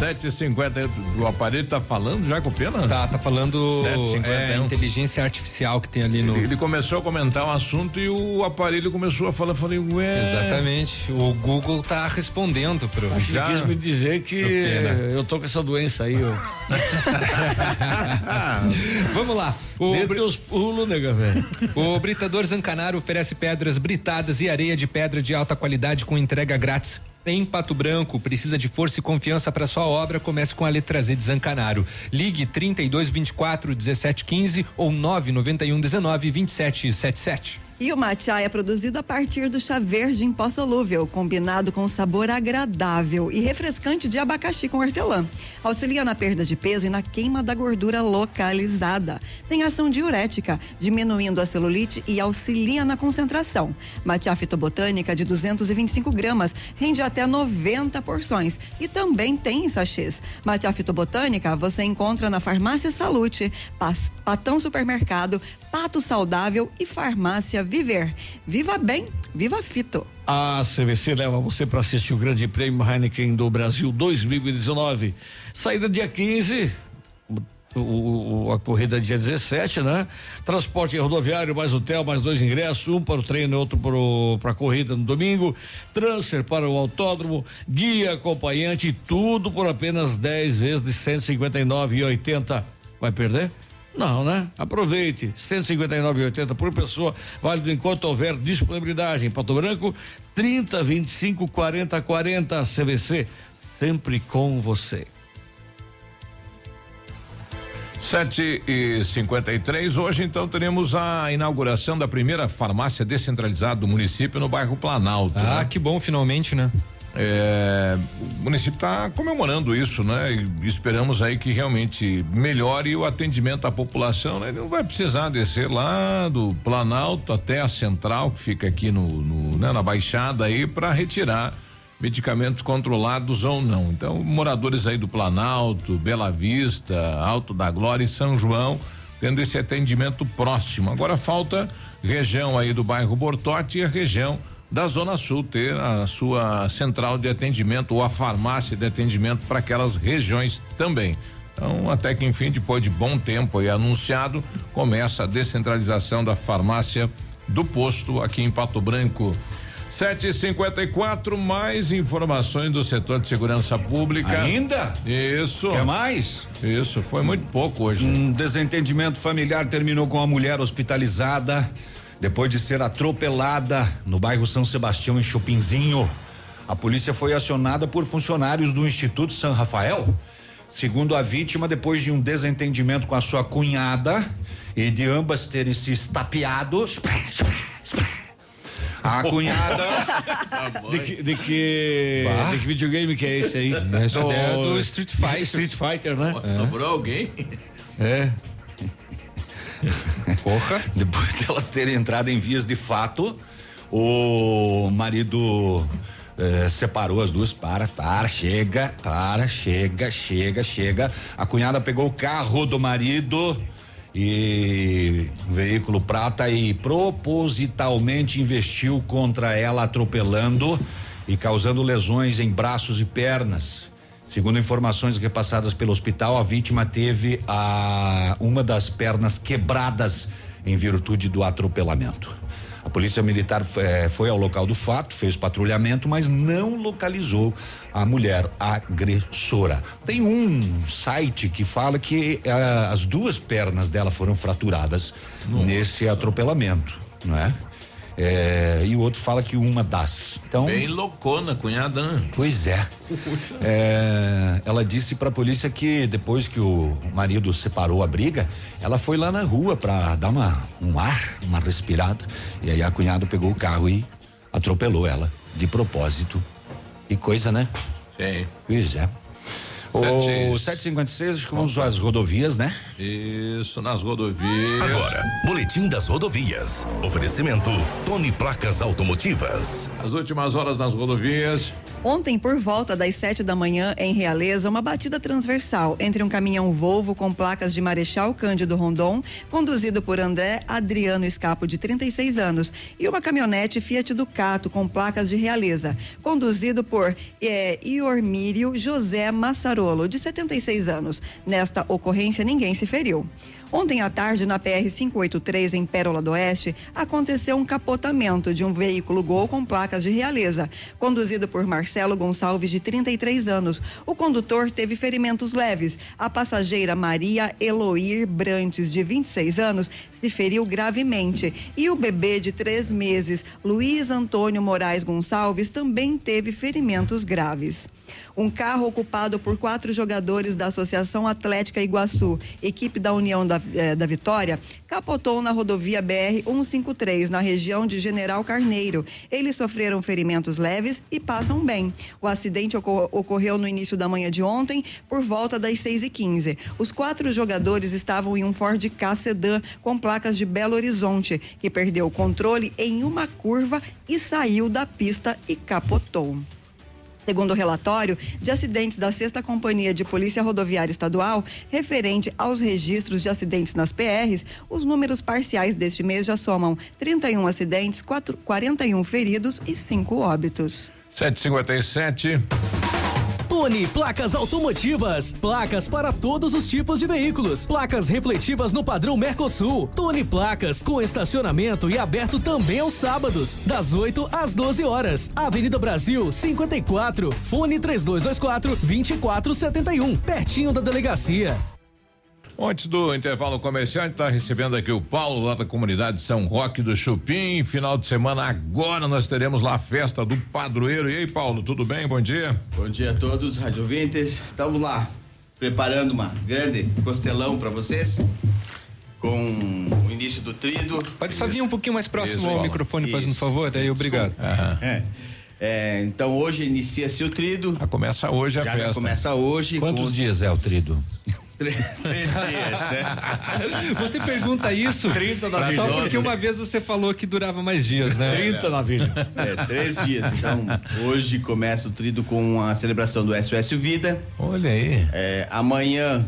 Sete e cinquenta, o aparelho tá falando já com o Pena? Tá, tá falando é, inteligência artificial que tem ali no. Ele, ele, começou a comentar um assunto e o aparelho começou a falar, falei, ué. Exatamente, o Google tá respondendo pro. Acho já quis me dizer que eu tô com essa doença aí, ó. Vamos lá. O Dê teus pulos, nega, velho. O Britador Zancanaro oferece pedras britadas e areia de pedra de alta qualidade com entrega grátis em Pato Branco, precisa de força e confiança para sua obra? Comece com a letra Z de Zancanaro. Ligue 32 24 17 15 ou 991 19 27 77. E o matcha é produzido a partir do chá verde em pó solúvel, combinado com sabor agradável e refrescante de abacaxi com hortelã. Auxilia na perda de peso e na queima da gordura localizada. Tem ação diurética, diminuindo a celulite e auxilia na concentração. Matcha fitobotânica de 225 gramas rende até 90 porções e também tem sachês. Matcha fitobotânica você encontra na Farmácia Salute, Patão Supermercado, Pato Saudável e Farmácia Viver. Viva bem, viva Fito. A CVC leva você para assistir o Grande Prêmio Heineken do Brasil 2019. Saída dia 15, o, a corrida dia 17, né? Transporte rodoviário, mais hotel, mais dois ingressos, um para o treino outro para a corrida no domingo. Transfer para o autódromo, guia acompanhante, tudo por apenas 10 vezes de 159,80. Vai perder? Não, né? Aproveite. 159,80 por pessoa, válido enquanto houver disponibilidade. Em Pato Branco, 30, 25, 40, 40. CVC, sempre com você. 7 e 53 hoje então teremos a inauguração da primeira farmácia descentralizada do município no bairro Planalto. Ah, né? que bom, finalmente, né? É, o município está comemorando isso, né? E esperamos aí que realmente melhore o atendimento à população, né? Não vai precisar descer lá do Planalto até a central que fica aqui no, no né? na Baixada aí para retirar medicamentos controlados ou não. Então, moradores aí do Planalto, Bela Vista, Alto da Glória e São João tendo esse atendimento próximo. Agora falta região aí do bairro Bortote e a região da Zona Sul ter a sua central de atendimento ou a farmácia de atendimento para aquelas regiões também. Então, até que enfim, depois de bom tempo aí anunciado, começa a descentralização da farmácia do posto aqui em Pato Branco. 754 mais informações do setor de segurança pública. Ainda? Isso. Quer mais? Isso, foi muito pouco hoje. Um desentendimento familiar terminou com a mulher hospitalizada depois de ser atropelada no bairro São Sebastião, em Chupinzinho. A polícia foi acionada por funcionários do Instituto São Rafael. Segundo a vítima, depois de um desentendimento com a sua cunhada e de ambas terem se estapeado, a cunhada. de que, de que, de que videogame que é esse aí? Essa ideia é do Street Fighter. Street Fighter, né? É. Sobrou alguém? É. Porra. Depois delas terem entrado em vias de fato, o marido eh, separou as duas. Para, para, chega, para, chega, chega, chega. A cunhada pegou o carro do marido e um veículo prata e propositalmente investiu contra ela, atropelando e causando lesões em braços e pernas. Segundo informações repassadas pelo hospital, a vítima teve a uma das pernas quebradas em virtude do atropelamento. A polícia militar eh, foi ao local do fato, fez patrulhamento, mas não localizou a mulher agressora. Tem um site que fala que eh, as duas pernas dela foram fraturadas Nossa. nesse atropelamento, não é? É, e o outro fala que uma das. Então, Bem loucona, cunhada, né? Pois é. é ela disse para a polícia que depois que o marido separou a briga, ela foi lá na rua para dar uma, um ar, uma respirada. E aí a cunhada pegou o carro e atropelou ela de propósito. E coisa, né? Sim. Pois é. O 756, vamos às rodovias, né? Isso, nas rodovias. Agora, Boletim das Rodovias. Oferecimento Tony Placas Automotivas. As últimas horas nas rodovias. Ontem, por volta das sete da manhã, em Realeza, uma batida transversal entre um caminhão Volvo com placas de Marechal Cândido Rondon, conduzido por André Adriano Escapo, de 36 anos, e uma caminhonete Fiat Ducato com placas de Realeza, conduzido por é, Iormírio José Massarolo, de 76 anos. Nesta ocorrência, ninguém se feriu. Ontem à tarde, na PR 583, em Pérola do Oeste, aconteceu um capotamento de um veículo Gol com placas de realeza, conduzido por Marcelo Gonçalves, de 33 anos. O condutor teve ferimentos leves. A passageira Maria Eloir Brantes, de 26 anos, se feriu gravemente. E o bebê de três meses, Luiz Antônio Moraes Gonçalves, também teve ferimentos graves. Um carro ocupado por quatro jogadores da Associação Atlética Iguaçu, equipe da União da, eh, da Vitória, capotou na rodovia BR 153, na região de General Carneiro. Eles sofreram ferimentos leves e passam bem. O acidente ocor ocorreu no início da manhã de ontem, por volta das 6 e 15 Os quatro jogadores estavam em um Ford K Sedan com placas de Belo Horizonte, que perdeu o controle em uma curva e saiu da pista e capotou. Segundo o relatório de acidentes da Sexta Companhia de Polícia Rodoviária Estadual, referente aos registros de acidentes nas PRs, os números parciais deste mês já somam 31 acidentes, 4, 41 feridos e 5 óbitos. 757. Tony Placas Automotivas. Placas para todos os tipos de veículos. Placas refletivas no padrão Mercosul. Tony Placas com estacionamento e aberto também aos sábados, das 8 às 12 horas. Avenida Brasil 54. Fone 3224 2471. Pertinho da delegacia. Antes do intervalo comercial, a gente está recebendo aqui o Paulo, lá da comunidade São Roque do Chupim. Final de semana agora nós teremos lá a festa do padroeiro. E aí, Paulo, tudo bem? Bom dia. Bom dia a todos, Rádio Vintes. Estamos lá, preparando uma grande costelão para vocês. Com o início do trido. Pode só vir um pouquinho mais próximo Isso, ao microfone, Isso. fazendo favor, daí obrigado. É. É, então hoje inicia-se o trido. Já começa hoje a já festa. Já começa hoje. Quantos com... dias é o trido? Três, dias, né? Você pergunta isso 30 na só porque uma vez você falou que durava mais dias, né? 30 na vida. É, três dias. Então, hoje começa o trido com a celebração do SOS Vida. Olha aí. É, amanhã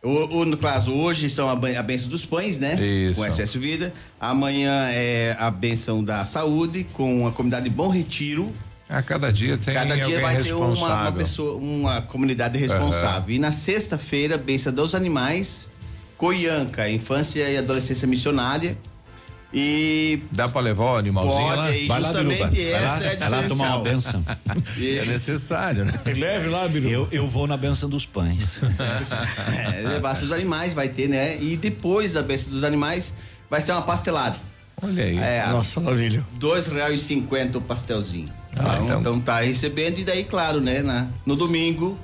o, o, no caso, hoje são a, a benção dos pães, né? Isso. Com SOS Vida. Amanhã é a benção da saúde, com a comunidade Bom Retiro, a cada dia tem Cada dia vai ter uma, uma, pessoa, uma comunidade responsável. Uhum. E na sexta-feira, benção dos animais, Coianca, infância e adolescência missionária. E. Dá pra levar o animalzinho pode, lá? E vai justamente lá, essa vai lá, é a Vai lá tomar uma benção. é necessário, né? Leve lá, Biru. Eu, eu vou na benção dos pães. é, levar seus animais, vai ter, né? E depois da benção dos animais, vai ser uma pastelada. Olha aí. É, Nossa, maravilha. Dois reais e cinquenta o pastelzinho. Ah, então, então. então tá recebendo e daí, claro, né? Na, no domingo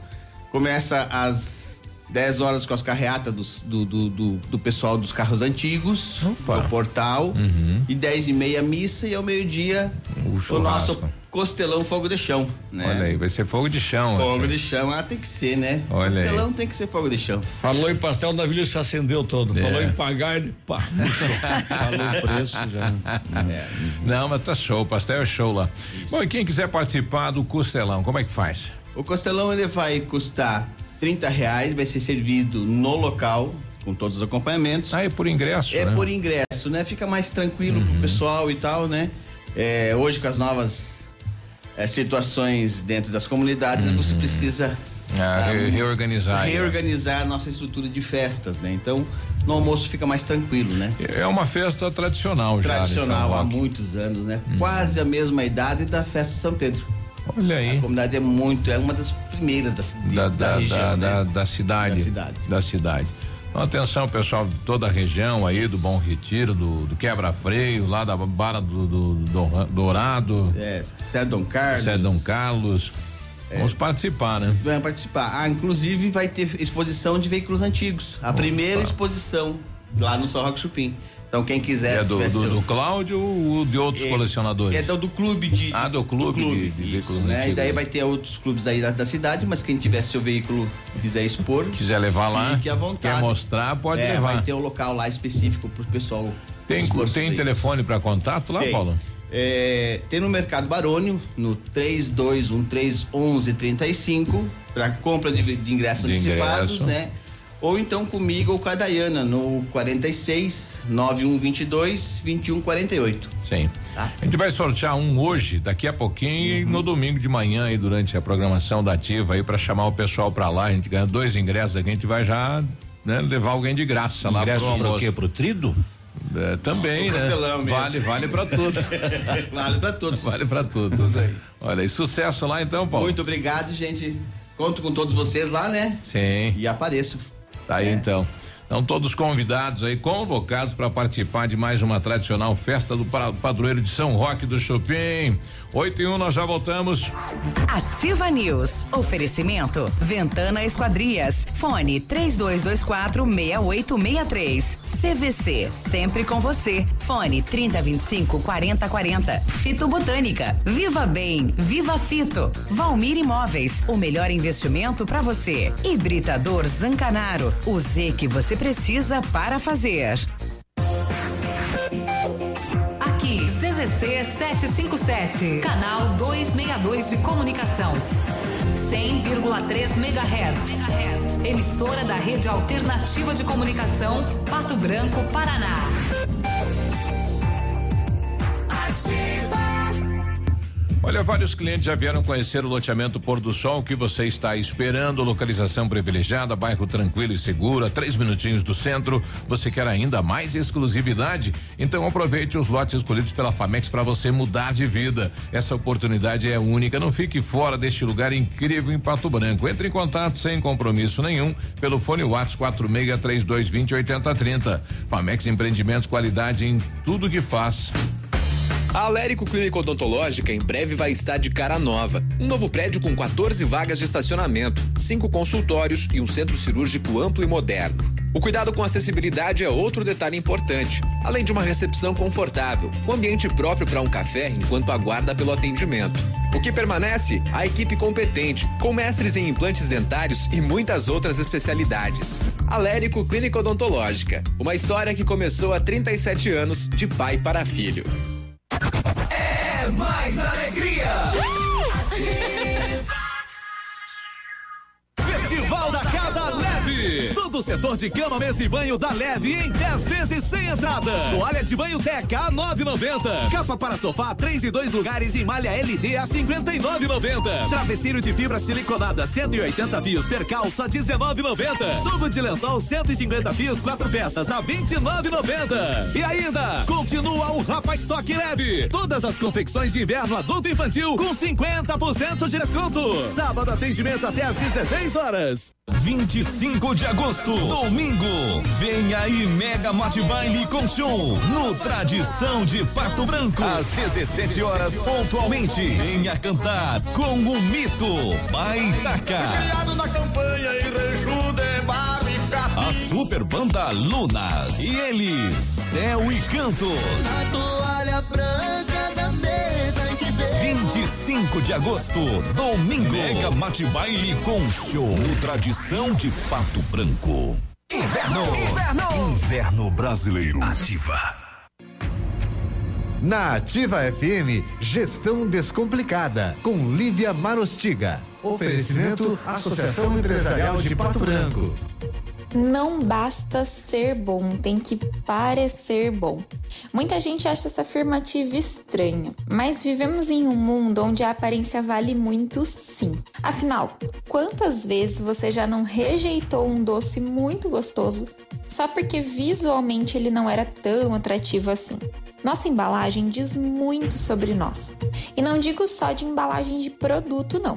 começa às 10 horas com as carreatas dos, do, do, do, do, pessoal dos carros antigos, Opa. do portal. Uhum. E 10 e meia missa e ao meio-dia o, o, nosso Costelão Fogo de Chão, né? Olha aí, vai ser fogo de chão. Fogo de chão, ah, tem que ser, né? Olha aí. Costelão tem que ser fogo de chão. Falou em pastel, o navio se acendeu todo. É. Falou em pagar, ele pá. Falou o preço já. Não, mas tá show, o pastel é show lá. Bom, e quem quiser participar do costelão, como é que faz? O costelão ele vai custar 30 reais, vai ser servido no local com todos os acompanhamentos. Ah, é por ingresso, É né? por ingresso, né? Fica mais tranquilo Uhum. pro pessoal e tal, né? É, hoje com as novas é, situações dentro das comunidades, você precisa Ah, re- ah, reorganizar reorganizar a nossa estrutura de festas, né? Então, no almoço fica mais tranquilo, né? É uma festa tradicional, já. de São Tradicional há muitos anos, né? Quase a mesma idade da festa de São Pedro. Olha aí. A comunidade é muito, é uma das primeiras da, da, da, da, região, da, né? da cidade. Da cidade. Da cidade. Então, atenção, pessoal de toda a região aí, do Bom Retiro, do, do Quebra-Freio, lá da Barra do, do- do Dourado. É, Sé Dom Carlos. Sé Dom Carlos. Vamos participar, né? Vai participar. Ah, inclusive vai ter exposição de veículos antigos. A primeira exposição lá no São Roque Chupim. Então quem quiser. é do, do, seu- do Cláudio ou de outros É- colecionadores? É do, do clube de. Ah, do clube, de, de veículos né? E daí vai ter outros clubes aí da, da cidade, mas quem tiver seu veículo e quiser expor. Quiser levar lá, Fique à vontade. quer mostrar, pode É, levar. Vai ter um local lá específico pro pessoal. Tem, tem telefone para contato lá, Tem. Paulo? É, tem no Mercado Barônio, no 32131135, para compra de, de ingressos De antecipados, ingresso. né? Ou então comigo ou com a Dayana, no 46 9122 2148. Sim. Tá. A gente vai sortear um hoje, daqui a pouquinho, e no domingo de manhã aí durante a programação da Ativa aí para chamar o pessoal para lá. A gente ganha dois ingressos aqui, a gente vai já né, levar alguém de graça lá Ingresso pro pra o almoço. quê? Pro trido? É, também, Pro né? Vale, vale para tudo. vale para todos. Vale para tudo. Olha, e sucesso lá então, Paulo. Muito obrigado, gente. Conto com todos vocês lá, né? Sim. E apareço. Tá aí então. Então todos convidados aí, convocados para participar de mais uma tradicional festa do pa- padroeiro de São Roque do Chupim. 8 e 1, nós já voltamos. Ativa News. Oferecimento. Ventana Esquadrias. Fone 3224 6863. CVC. Sempre com você. Fone 3025 4040. Fito Botânica. Viva Bem. Viva Fito. Valmir Imóveis. O melhor investimento para você. Hibridador Zancanaro. O Z que você precisa para fazer. Aqui, CZC 757, canal 262 de comunicação. 100,3 MHz. Emissora da Rede Alternativa de Comunicação, Pato Branco, Paraná. Olha, vários clientes já vieram conhecer o loteamento Pôr do Sol. Que você está esperando? Localização privilegiada, bairro tranquilo e seguro, a três minutinhos do centro. Você quer ainda mais exclusividade? Então aproveite os lotes escolhidos pela Famex para você mudar de vida. Essa oportunidade é única. Não fique fora deste lugar incrível em Pato Branco. Entre em contato sem compromisso nenhum pelo fone Whats 463220 8030. Famex Empreendimentos, qualidade em tudo que faz. A Alérico Clínica Odontológica em breve vai estar de cara nova. Um novo prédio com 14 vagas de estacionamento, cinco consultórios e um centro cirúrgico amplo e moderno. O cuidado com acessibilidade é outro detalhe importante, além de uma recepção confortável, com ambiente próprio para um café enquanto aguarda pelo atendimento. O que permanece? A equipe competente, com mestres em implantes dentários e muitas outras especialidades. Alérico Clínica Odontológica, uma história que começou há 37 anos de pai para filho. É mais alegria! Festival Todo o setor de cama, mesa e banho da Leve em 10 vezes sem entrada. Toalha de banho Teca a 9,90. Capa para sofá, 3 e 2 lugares em malha LD a 59,90. Travesseiro de fibra siliconada, 180 fios per calça, 19,90. Subo de lençol, 150 fios, 4 peças a 29,90. E ainda, continua o Rapa Stock Leve. Todas as confecções de inverno adulto e infantil com 50% de desconto. Sábado atendimento até às 16 horas. 25 de agosto, domingo. Vem aí Mega Mate Baile com show no Tradição de Pato Branco. Às 17 horas pontualmente. Venha cantar com o mito Baitaca. Criado na campanha e. A super banda Lunas. E eles, Céu e Cantos. A toalha branca da 25 5 de agosto, domingo. Mega Mate Baile com show Tradição de Pato Branco. Inverno. Inverno. Inverno brasileiro. Ativa. Na Ativa FM, Gestão Descomplicada, com Lívia Marostiga. Oferecimento Associação Empresarial de Pato Branco. Não basta ser bom, tem que parecer bom. Muita gente acha essa afirmativa estranha, mas vivemos em um mundo onde a aparência vale muito sim. Afinal, quantas vezes você já não rejeitou um doce muito gostoso só porque visualmente ele não era tão atrativo assim? Nossa embalagem diz muito sobre nós. E não digo só de embalagem de produto, não.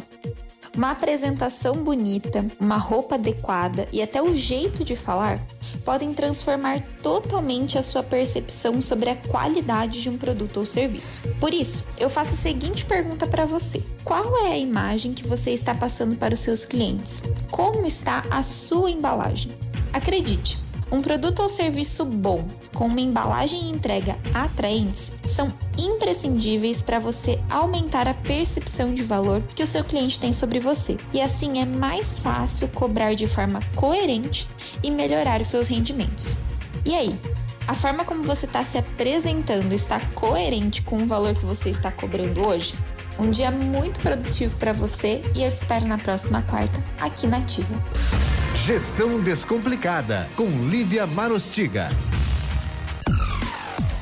Uma apresentação bonita, uma roupa adequada e até o jeito de falar podem transformar totalmente a sua percepção sobre a qualidade de um produto ou serviço. Por isso, eu faço a seguinte pergunta para você: qual é a imagem que você está passando para os seus clientes? Como está a sua embalagem? Acredite, um produto ou serviço bom, com uma embalagem e entrega atraentes, são imprescindíveis para você aumentar a percepção de valor que o seu cliente tem sobre você. E assim é mais fácil cobrar de forma coerente e melhorar os seus rendimentos. E aí, a forma como você está se apresentando está coerente com o valor que você está cobrando hoje? Um dia muito produtivo para você e eu te espero na próxima quarta, aqui na Ativa. Gestão Descomplicada, com Lívia Marostiga.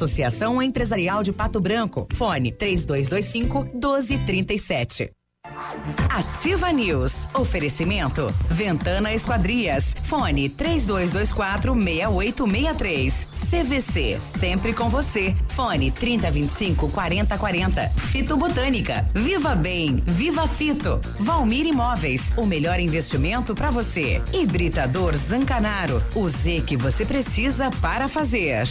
Associação Empresarial de Pato Branco. Fone 3225 1237. Ativa News. Oferecimento. Ventana Esquadrias. Fone 3224 6863. CVC. Sempre com você. Fone 3025 4040. Fito Botânica. Viva Bem. Viva Fito. Valmir Imóveis. O melhor investimento para você. Hibridador Zancanaro. O Z que você precisa para fazer.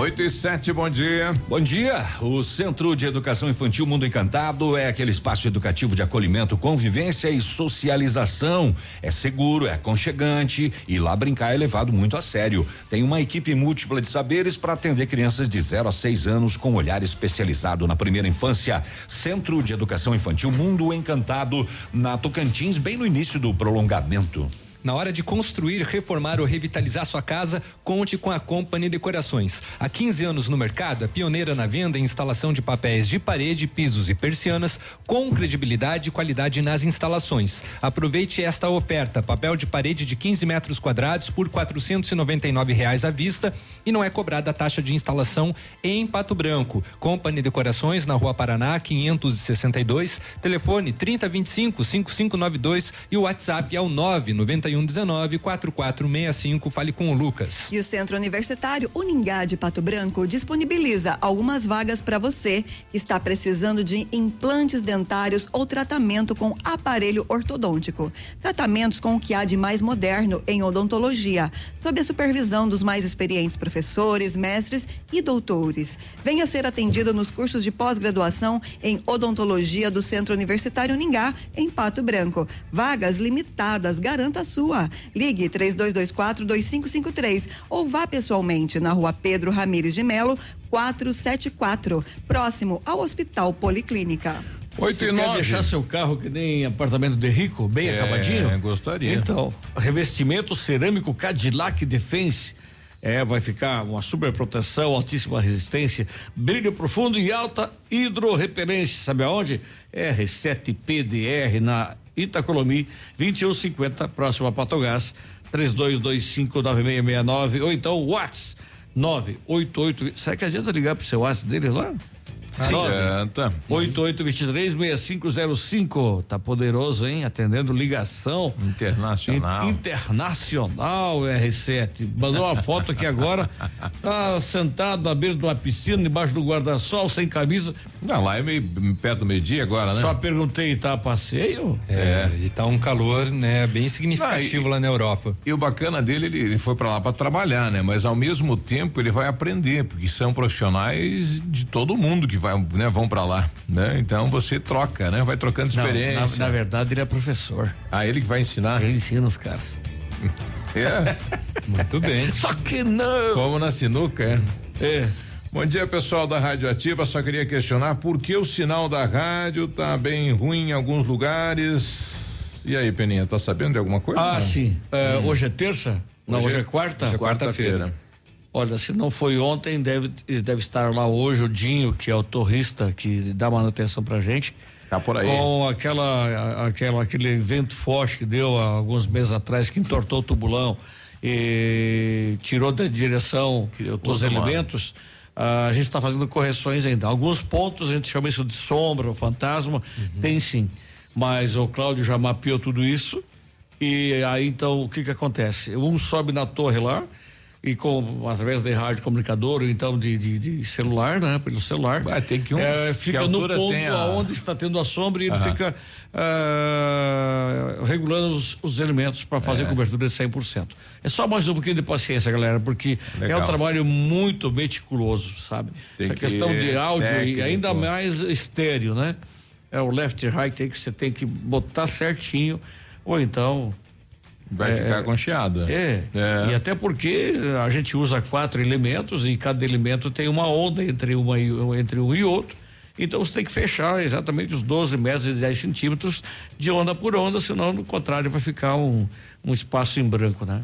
Oito e sete, bom dia. Bom dia. O Centro de Educação Infantil Mundo Encantado é aquele espaço educativo de acolhimento, convivência e socialização. É seguro, é aconchegante e lá brincar é levado muito a sério. Tem uma equipe múltipla de saberes para atender crianças de 0 a 6 anos com olhar especializado na primeira infância. Centro de Educação Infantil Mundo Encantado, na Tocantins, bem no início do prolongamento. Na hora de construir, reformar ou revitalizar sua casa, conte com a Company Decorações. Há 15 anos no mercado, é pioneira na venda e instalação de papéis de parede, pisos e persianas, com credibilidade e qualidade nas instalações. Aproveite esta oferta: papel de parede de 15 metros quadrados por 499 reais à vista e não é cobrada a taxa de instalação em Pato Branco. Company Decorações na Rua Paraná, 562, telefone 3025 5592 e o WhatsApp é o 991 3119 4465. Fale com o Lucas. E o Centro Universitário Uningá de Pato Branco disponibiliza algumas vagas para você que está precisando de implantes dentários ou tratamento com aparelho ortodôntico. Tratamentos com o que há de mais moderno em odontologia, sob a supervisão dos mais experientes professores, mestres e doutores. Venha ser atendido nos cursos de pós-graduação em odontologia do Centro Universitário Uningá, em Pato Branco. Vagas limitadas, garanta a sua sua. Ligue 3224 2553 ou vá pessoalmente na rua Pedro Ramires de Melo, 474, próximo ao Hospital Policlínica. Oito e nove. deixar seu carro que nem apartamento de rico, bem é, acabadinho? gostaria. Então, revestimento cerâmico Cadillac Defense. É, vai ficar uma super proteção, altíssima resistência, brilho profundo e alta hidrorrepelência. Sabe aonde? R7 PDR na Itacolomi 2150, próximo a Patogás, 32259669 ou então Whats 988. Será que adianta ligar pro seu WhatsApp deles lá? Adianta. 8823-6505. Tá poderoso, hein? Atendendo ligação. Internacional. In, internacional R7. Mandou uma foto aqui agora. Tá sentado na beira de uma piscina, debaixo do guarda-sol, sem camisa. Não, lá é meio perto do meio-dia agora, né? Só perguntei, tá passeio? É, é, e tá um calor, né, bem significativo Não, e, lá na Europa. E o bacana dele, ele, ele foi para lá para trabalhar, né? Mas ao mesmo tempo ele vai aprender, porque são profissionais de todo mundo que vai, né, vão para lá, né? Então você troca, né? Vai trocando experiência. Não, na, na, verdade ele é professor. Ah, ele que vai ensinar? Ele ensina os caras. É. Muito bem. Só que não. Como na sinuca, é. É. Bom dia, pessoal da Rádio Ativa. Só queria questionar por que o sinal da rádio tá bem ruim em alguns lugares. E aí, Peninha, tá sabendo de alguma coisa? Ah, não? sim. É, hum. Hoje é terça? Não, hoje, é quarta? Hoje é quarta-feira. Olha, se não foi ontem, deve, deve estar lá hoje o Dinho, que é o torrista que dá manutenção pra gente. Tá por aí. Com aquela, aquela, aquele vento forte que deu há alguns meses atrás, que entortou o tubulão e tirou da direção os elementos. A gente está fazendo correções ainda. Alguns pontos a gente chama isso de sombra ou fantasma, uhum. tem sim. Mas o Cláudio já mapeou tudo isso. E aí então o que que acontece? Um sobe na torre lá e com através de rádio comunicador ou então de, de, de, celular, né? Pelo celular. Ter que um é, fica no ponto a... onde está tendo a sombra e ele fica uh, regulando os, os elementos para fazer é. cobertura de 100%. É só mais um pouquinho de paciência, galera, porque Legal. é um trabalho muito meticuloso, sabe? Tem Essa que questão de áudio técnico. e ainda mais estéreo, né? É o left e right aí que você tem que botar certinho ou então Vai é, ficar concheada. É, é, E até porque a gente usa quatro elementos e cada elemento tem uma onda entre, uma e, entre um e outro. Então você tem que fechar exatamente os 12 metros e 10 centímetros de onda por onda, senão, no contrário, vai ficar um, um espaço em branco, né?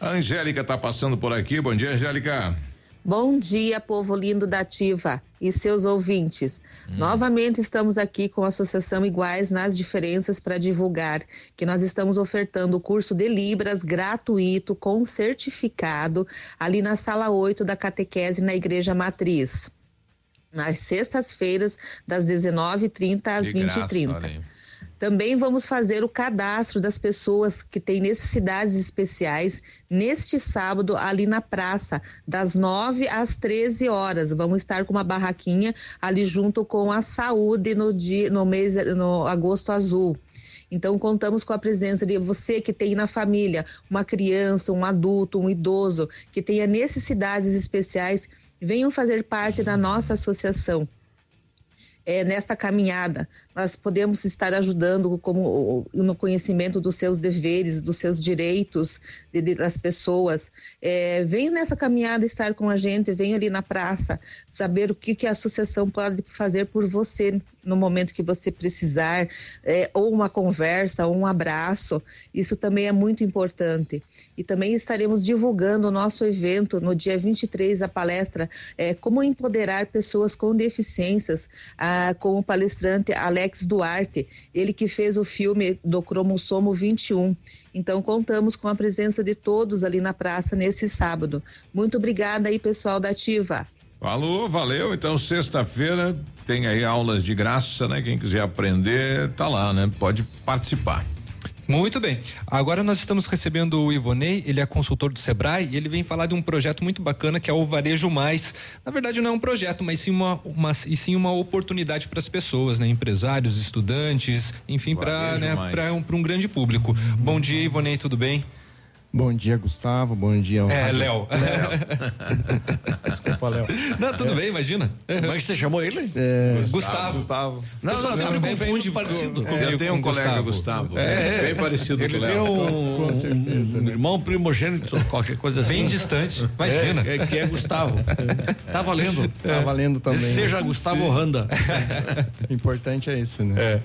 A Angélica está passando por aqui. Bom dia, Angélica. Bom dia, povo lindo da Ativa e seus ouvintes. Hum. Novamente estamos aqui com a Associação Iguais nas Diferenças para divulgar que nós estamos ofertando o curso de Libras gratuito com certificado ali na sala 8 da catequese na Igreja Matriz. Nas sextas-feiras, das 19h30 às 20h30. Também vamos fazer o cadastro das pessoas que têm necessidades especiais neste sábado ali na praça, das 9 às 13 horas. Vamos estar com uma barraquinha ali junto com a saúde no dia no mês no agosto azul. Então, contamos com a presença de você que tem na família uma criança, um adulto, um idoso que tenha necessidades especiais, venham fazer parte da nossa associação. É, nesta caminhada nós podemos estar ajudando como no conhecimento dos seus deveres, dos seus direitos de, de, das pessoas. É, venha nessa caminhada estar com a gente, venha ali na praça, saber o que, que a associação pode fazer por você no momento que você precisar, é, ou uma conversa, ou um abraço. Isso também é muito importante. E também estaremos divulgando o nosso evento no dia 23, a palestra é, Como Empoderar Pessoas com Deficiências, ah, com o palestrante Alex Duarte, ele que fez o filme do Cromossomo 21. Então contamos com a presença de todos ali na praça nesse sábado. Muito obrigada aí, pessoal da Ativa. Falou, valeu. Então, sexta-feira tem aí aulas de graça, né? Quem quiser aprender, tá lá, né? Pode participar. Muito bem. Agora nós estamos recebendo o Ivonei, ele é consultor do Sebrae e ele vem falar de um projeto muito bacana que é o Varejo Mais. Na verdade não é um projeto, mas sim uma, uma e sim uma oportunidade para as pessoas, né? Empresários, estudantes, enfim, para né, um, um grande público. Bom dia, Ivonei, tudo bem? Bom dia, Gustavo. Bom dia. É, Léo. Desculpa, Léo. Não, tudo é. bem, imagina. Como é que você chamou ele? É... Gustavo. Gustavo. Não, não, sempre bem, confunde bem parecido. Com, eu tenho um colega Gustavo. É, é, bem parecido ele com o Léo. Um, com, certeza. Um, né? irmão primogênito, qualquer coisa assim. Bem distante. Imagina. É, é, que é Gustavo. Tá valendo. Tá valendo também. Seja né? Gustavo Randa. Importante é isso, né? É.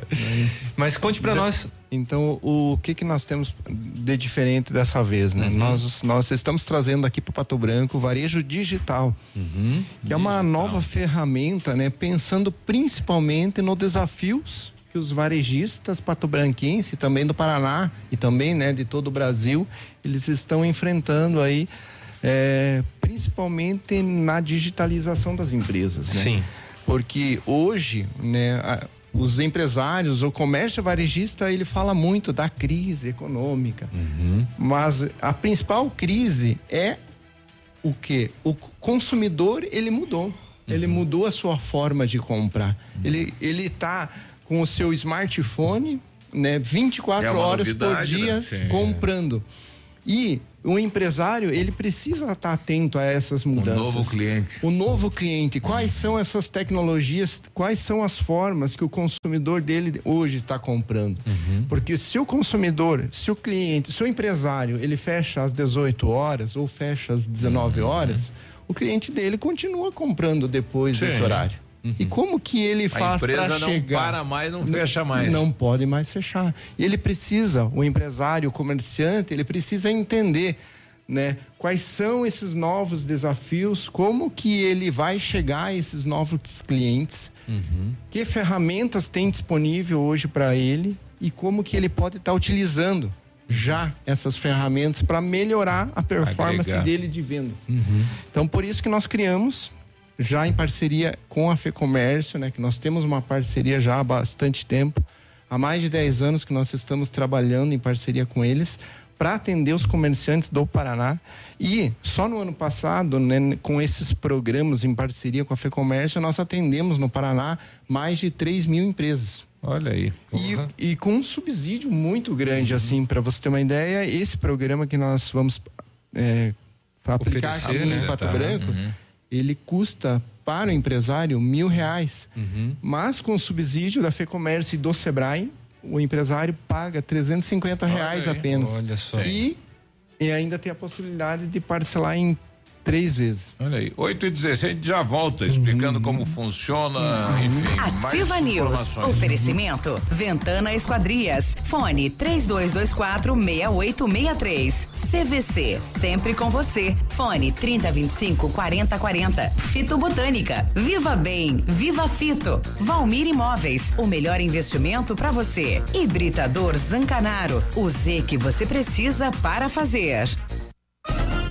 Mas conte pra nós então, o que que nós temos de diferente dessa vez, né? Uhum. Nós, nós estamos trazendo aqui para Pato Branco o varejo digital, uhum. que digital. é uma nova ferramenta, né? Pensando principalmente nos desafios que os varejistas patobranquenses, também do Paraná e também, né, de todo o Brasil, eles estão enfrentando aí, é, principalmente na digitalização das empresas, né? Sim. Porque hoje, né, os empresários, o comércio varejista, ele fala muito da crise econômica. Uhum. Mas a principal crise é o que? O consumidor, ele mudou. Uhum. Ele mudou a sua forma de comprar. Uhum. Ele, ele tá com o seu smartphone, né, 24 é horas por dia né? comprando. E o empresário, ele precisa estar atento a essas mudanças. O novo cliente. O novo cliente. Quais são essas tecnologias, quais são as formas que o consumidor dele hoje está comprando? Uhum. Porque se o consumidor, se o cliente, se o empresário, ele fecha às 18 horas ou fecha às 19 uhum. horas, o cliente dele continua comprando depois Sim. desse horário. Uhum. E como que ele faz para chegar? A empresa não para mais, não, não fecha mais. Não pode mais fechar. E ele precisa, o empresário, o comerciante, ele precisa entender, né, quais são esses novos desafios, como que ele vai chegar a esses novos clientes, uhum. que ferramentas tem disponível hoje para ele e como que ele pode estar tá utilizando já essas ferramentas para melhorar a performance Agregar. dele de vendas. Uhum. Então, por isso que nós criamos já em parceria com a FEComércio, né, que nós temos uma parceria já há bastante tempo, há mais de 10 anos que nós estamos trabalhando em parceria com eles para atender os comerciantes do Paraná. E só no ano passado, né, com esses programas em parceria com a FEComércio, nós atendemos no Paraná mais de 3 mil empresas. Olha aí. E, e, com um subsídio muito grande, uhum. assim, para você ter uma ideia, esse programa que nós vamos é, aplicar Oferecer, aqui né? em Pato tá. Branco. Uhum ele custa para o empresário mil reais. Uhum. Mas com o subsídio da FEComércio e do Sebrae, o empresário paga 350 reais apenas. Olha só. E, e ainda tem a possibilidade de parcelar em três vezes. Olha aí, 8 e 16 a gente já volta explicando uhum. como funciona, uhum. enfim. Ativa News. Oferecimento Ventana Esquadrias. Fone 3224 6863. CVC, sempre com você. Fone 3025 4040. Fito Botânica. Viva Bem, Viva Fito. Valmir Imóveis, o melhor investimento para você. Hibridador Zancanaro, o Z que você precisa para fazer.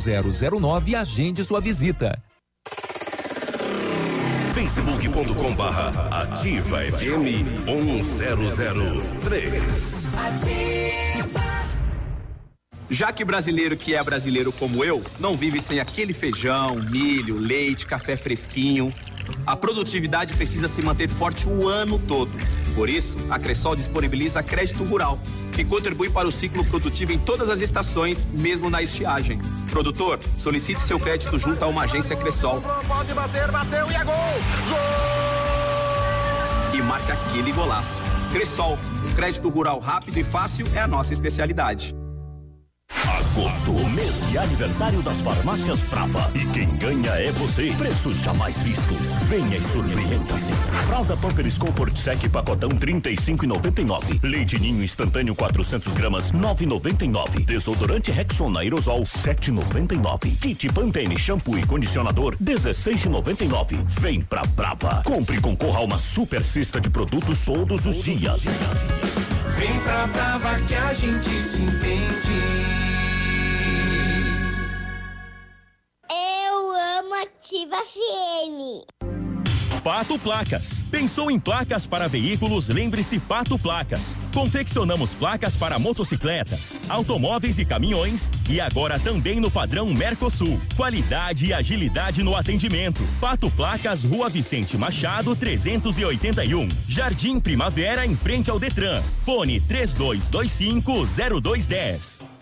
0009 e agende sua visita. facebook.com barra ativa FM 1003 Ativa. Já que brasileiro que é brasileiro como eu, não vive sem aquele feijão, milho, leite, café fresquinho, a produtividade precisa se manter forte o ano todo. Por isso, a Cressol disponibiliza crédito rural que contribui para o ciclo produtivo em todas as estações, mesmo na estiagem. Produtor, solicite seu crédito junto a uma agência Cressol. Pode bater, bateu e é gol! Gol! E marque aquele golaço. Cressol, um crédito rural rápido e fácil é a nossa especialidade. Agosto, mês de aniversário das farmácias Brava. E quem ganha é você. Preços jamais vistos. Venha e surpreenda-se. Fralda Pampers Comfort Sec pacotão 35,99. Leite Ninho instantâneo 400 gramas 9,99. Desodorante Rexona aerosol 7,99. Kit Pantene shampoo e condicionador 16,99. Vem pra Brava. Compre e concorra a uma super cesta de produtos todos os dias. Vem pra Brava que a gente se entende. Ativa FM. Pato Placas. Pensou em placas para veículos? Lembre-se Pato Placas. Confeccionamos placas para motocicletas, automóveis e caminhões e agora também no padrão Mercosul. Qualidade e agilidade no atendimento. Pato Placas, Rua Vicente Machado, 381. Jardim Primavera, em frente ao Detran. Fone 3225 0210.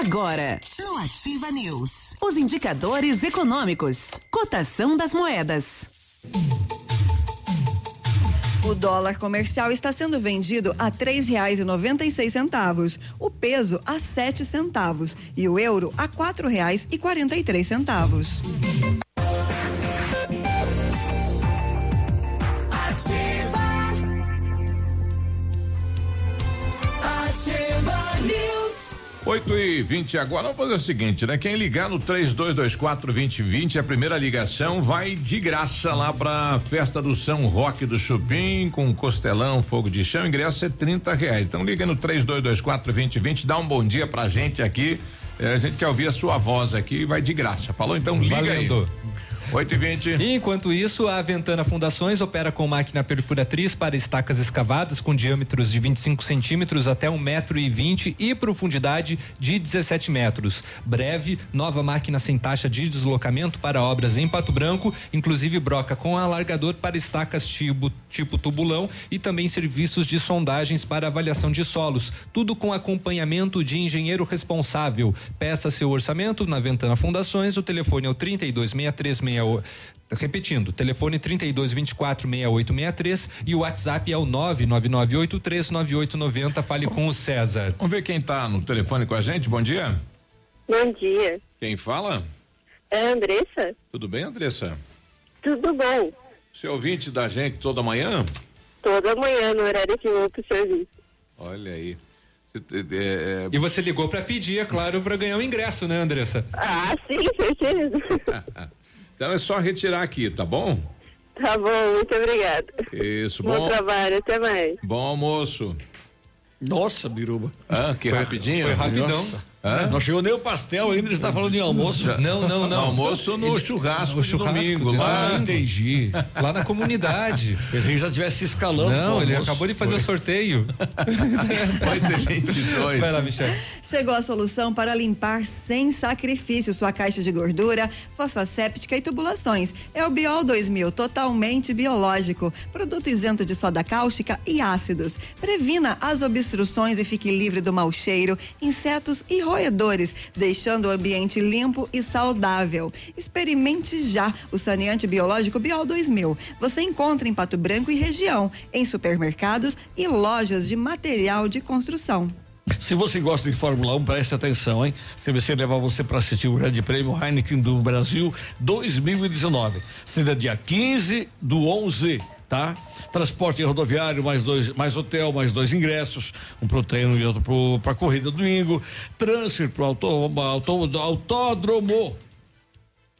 Agora, no Ativa News, os indicadores econômicos, cotação das moedas. O dólar comercial está sendo vendido a três reais e noventa e seis centavos, o peso a sete centavos e o euro a quatro reais e quarenta e três centavos. 8 e 20 agora. Vamos fazer o seguinte, né? Quem ligar no 3224 2020, a primeira ligação vai de graça lá pra festa do São Roque do Chupim, com costelão, fogo de chão. Ingresso é 30 reais. Então liga no 3224 2020, dá um bom dia pra gente aqui. É, a gente quer ouvir a sua voz aqui vai de graça. Falou? Então liga Valendo. aí. 8 e 20 E enquanto isso, a Ventana Fundações opera com máquina perfuratriz para estacas escavadas com diâmetros de 25 centímetros até um metro e vinte e profundidade de 17 metros. Breve, nova máquina sem taxa de deslocamento para obras em Pato Branco, inclusive broca com alargador para estacas tipo, tipo tubulão e também serviços de sondagens para avaliação de solos. Tudo com acompanhamento de engenheiro responsável. Peça seu orçamento na Ventana Fundações. O telefone é o 326368 Repetindo, telefone 32 24 6863 e o WhatsApp é o 999839890. Fale com o César. Vamos ver quem tá no telefone com a gente. Bom dia. Bom dia. Quem fala? É a Andressa? Tudo bem, Andressa? Tudo bom? Você é ouvinte da gente toda manhã? Toda manhã, no horário que eu vou pro serviço. Olha aí. É, é, E você ligou para pedir, é claro, para ganhar o ingresso, né, Andressa? Ah, sim, certeza. Então é só retirar aqui, tá bom? tá bom, muito obrigada. Isso, Bom bom. trabalho, até mais. Bom almoço. Nossa, Biruba. Ah, que Foi- rapidinho. foi rapidão. Nossa. Hã? Não chegou nem o pastel ainda, ele está falando em almoço. Não, não, não. Almoço no churrasco no de churrasco domingo, de lá. domingo. Entendi. Lá na comunidade. Pensei que já estivesse escalando. Não, ele acabou de fazer o sorteio. 8 e 22 Vai lá, Michel. Chegou a solução para limpar sem sacrifício sua caixa de gordura, fossa séptica e tubulações. É o Biol 2000, totalmente biológico. Produto isento de soda cáustica e ácidos. Previna as obstruções e fique livre do mau cheiro, insetos e roedores, deixando o ambiente limpo e saudável. Experimente já o saneante biológico Biol 2000. Você encontra em Pato Branco e região, em supermercados e lojas de material de construção. Se você gosta de Fórmula 1, preste atenção, hein? CVC leva você para assistir o Grande Prêmio Heineken do Brasil 2019. Será dia 15 do 11, tá? Transporte rodoviário, mais dois, mais hotel, mais dois ingressos, um pro treino e outro pro, pra corrida domingo. Transfer pro auto, auto, autódromo.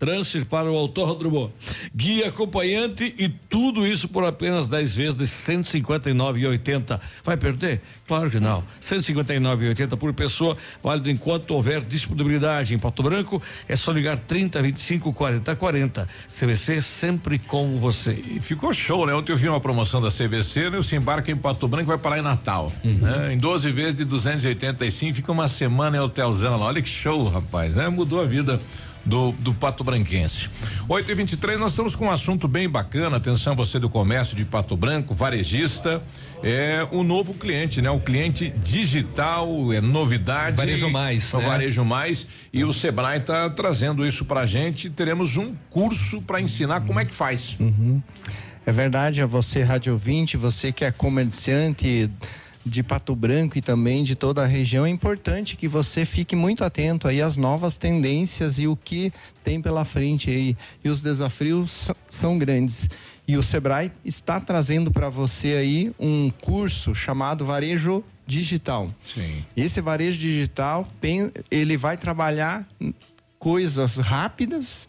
Transfer para o autódromo. Guia acompanhante e tudo isso por apenas 10 vezes de 159,80. Vai perder? Claro que não. 159,80 por pessoa, válido enquanto houver disponibilidade. Em Pato Branco é só ligar 30 25 40 40. CVC sempre com você. E ficou show, né? Ontem eu vi uma promoção da CVC, né? Você embarca em Pato Branco e vai parar em Natal. né? Em 12 vezes de 285, fica uma semana em hotelzão lá. Olha que show, rapaz, né? Mudou a vida do, do Pato Branquense. 8 e 23 nós estamos com um assunto bem bacana. Atenção, você do comércio de Pato Branco, varejista. É o novo cliente, né? O cliente digital, é novidade. Varejo Mais, É o né? Varejo Mais. E o Sebrae está trazendo isso pra gente. Teremos um curso para ensinar como é que faz. É verdade, a você, Rádio 20, você que é comerciante de Pato Branco e também de toda a região, é importante que você fique muito atento aí às novas tendências e o que tem pela frente aí. E os desafios são grandes. E o Sebrae está trazendo para você aí um curso chamado Varejo Digital. Sim. Esse varejo digital, ele vai trabalhar coisas rápidas,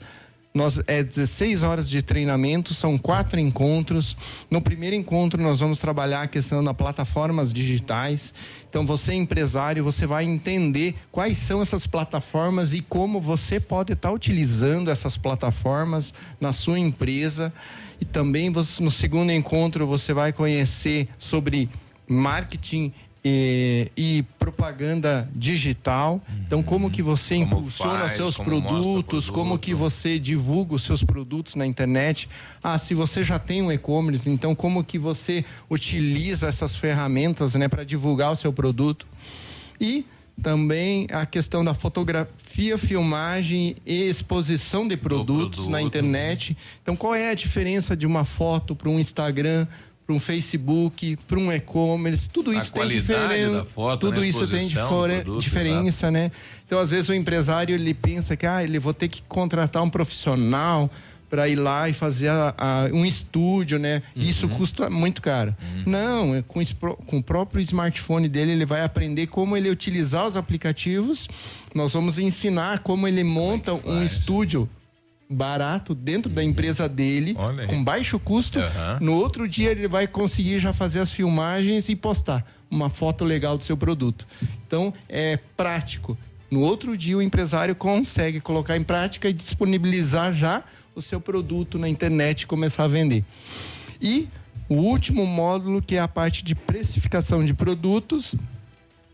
nós, é 16 horas de treinamento, são quatro encontros. No primeiro encontro, nós vamos trabalhar a questão das plataformas digitais. Então, você, empresário, você vai entender quais são essas plataformas e como você pode estar utilizando essas plataformas na sua empresa. E também, você, no segundo encontro, você vai conhecer sobre marketing e, e, propaganda digital. Então, como que você como impulsiona faz, seus como produtos, produto. como que você divulga os seus produtos na internet. Ah, se você já tem um e-commerce, então como que você utiliza essas ferramentas, né, para divulgar o seu produto. E também a questão da fotografia, filmagem e exposição de produtos produto. na internet. Então, qual é a diferença de uma foto para um Instagram, para um Facebook, para um e-commerce, tudo isso a tem diferença. Tudo né? isso tem produto, diferença, exato. né? Então, às vezes o empresário ele pensa que ah, ele vou ter que contratar um profissional para ir lá e fazer a, a, um estúdio, né? Uhum. Isso custa muito caro. Uhum. Não, é com, com o próprio smartphone dele ele vai aprender como ele utilizar os aplicativos. Nós vamos ensinar como ele monta como é um estúdio barato dentro da empresa dele, com baixo custo. Uhum. No outro dia ele vai conseguir já fazer as filmagens e postar uma foto legal do seu produto. Então é prático. No outro dia o empresário consegue colocar em prática e disponibilizar já o seu produto na internet e começar a vender. E o último módulo que é a parte de precificação de produtos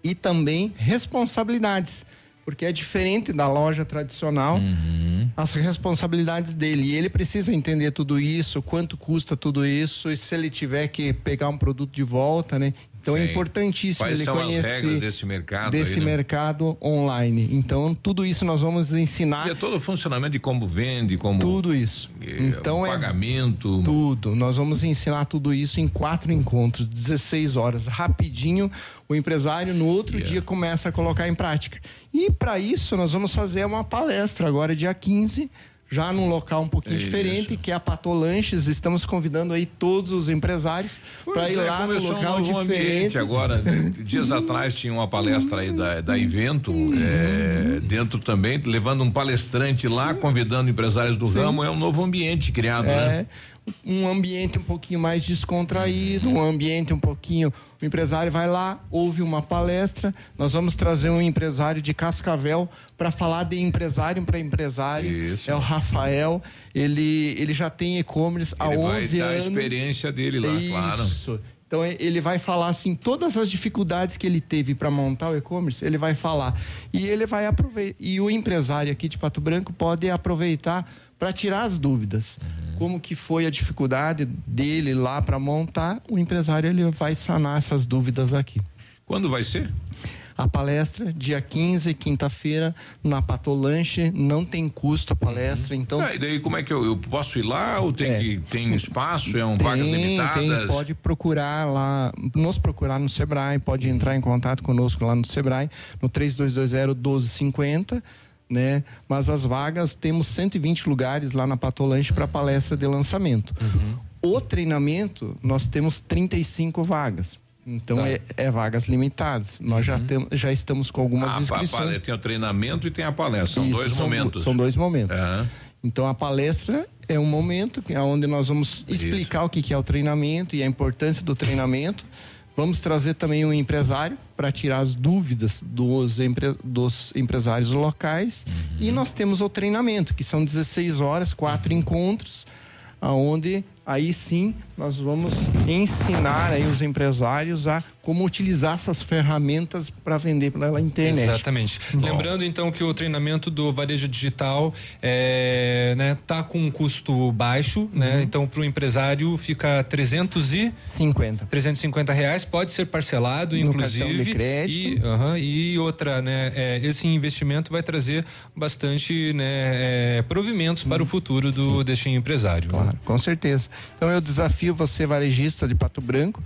e também responsabilidades porque é diferente da loja tradicional, uhum. as responsabilidades dele. E ele precisa entender tudo isso, quanto custa tudo isso, e se ele tiver que pegar um produto de volta, né? Então Sim. é importantíssimo Quais ele são conhecer as regras desse mercado desse aí, né? mercado online. Então tudo isso nós vamos ensinar. E é todo o funcionamento de como vende, como tudo isso. então é pagamento. Tudo. Nós vamos ensinar tudo isso em quatro encontros, 16 horas, rapidinho. O empresário no outro yeah. dia começa a colocar em prática. E para isso nós vamos fazer uma palestra agora dia 15 já num local um pouquinho Isso. diferente, que é a Patolanches. Estamos convidando aí todos os empresários para ir é, lá no local um diferente. agora. Dias atrás tinha uma palestra aí da, da evento, é, dentro também, levando um palestrante lá, convidando empresários do Sim. ramo. É um novo ambiente criado, é, né? Um ambiente um pouquinho mais descontraído, um ambiente um pouquinho o empresário vai lá, ouve uma palestra. Nós vamos trazer um empresário de Cascavel para falar de empresário para empresário. Isso. É o Rafael. Ele, ele já tem e-commerce há 11 anos. Ele vai dar anos. a experiência dele lá, Isso. claro. Isso. Então ele vai falar assim todas as dificuldades que ele teve para montar o e-commerce, ele vai falar e ele vai aproveitar e o empresário aqui de Pato Branco pode aproveitar para tirar as dúvidas. Como que foi a dificuldade dele lá para montar, o empresário ele vai sanar essas dúvidas aqui. Quando vai ser? A palestra, dia 15, quinta-feira, na Patolanche, não tem custo a palestra, uhum. então. Ah, e daí como é que eu, eu, posso ir lá ou tem é. que tem espaço, é um tem, vagas limitadas? Tem, pode procurar lá, nos procurar no Sebrae, pode entrar em contato conosco lá no Sebrae, no 3220 1250 né? Mas as vagas, temos 120 lugares lá na Patolanche para palestra de lançamento. Uhum. O treinamento, nós temos 35 vagas. Então tá. é, é, vagas limitadas. Nós já, uhum. tem, já estamos com algumas ah, inscrições. Tem o treinamento e tem a palestra. São Isso, dois são, momentos. São dois momentos. Uhum. Então a palestra é um momento é onde nós vamos explicar Isso. o que, que é o treinamento e a importância do treinamento. Vamos trazer também um empresário para tirar as dúvidas dos, empre, dos empresários locais. Uhum. E nós temos o treinamento, que são 16 horas, quatro uhum. encontros, aonde aí sim nós vamos ensinar aí os empresários a como utilizar essas ferramentas para vender pela internet. Exatamente. Bom. Lembrando então que o treinamento do varejo digital é, né, tá com um custo baixo, né? uhum. né? Então para o empresário fica 350. 350 reais, pode ser parcelado, no inclusive. De crédito. E, uhum, e outra, né? É, esse investimento vai trazer bastante, né? É, provimentos uhum. para o uhum. futuro do Sim. deste empresário. Claro, com certeza. Então eu desafio você varejista de Pato Branco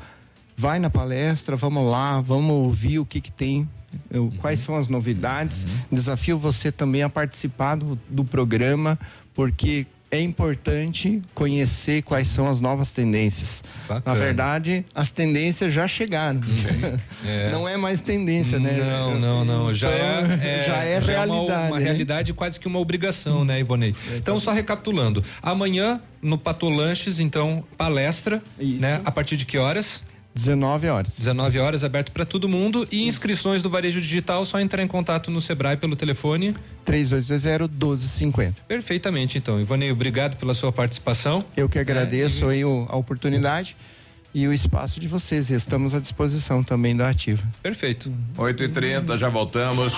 vai na palestra, vamos lá, vamos ouvir o que que tem eu, quais são as novidades. Uhum. Desafio você também a participar do, do programa, porque é importante conhecer quais são as novas tendências. Bacana. Na verdade, as tendências já chegaram. Uhum. É. Não é mais tendência, né? Não, não, não. Já então, é, é, já é já realidade. É uma, uma né? realidade quase que uma obrigação, né, Ivonei? Então, só recapitulando. Amanhã, no Patolanches, então, palestra, Isso. né? A partir de que horas? 19 horas. 19 horas, aberto para todo mundo. E inscrições do Varejo Digital, só entrar em contato no Sebrae pelo telefone. 3220-1250. Perfeitamente, então. Ivonei, obrigado pela sua participação. Eu que agradeço é, e... aí a oportunidade e o espaço de vocês. Estamos à disposição também da Ativa. Perfeito. 8 e 30 já voltamos.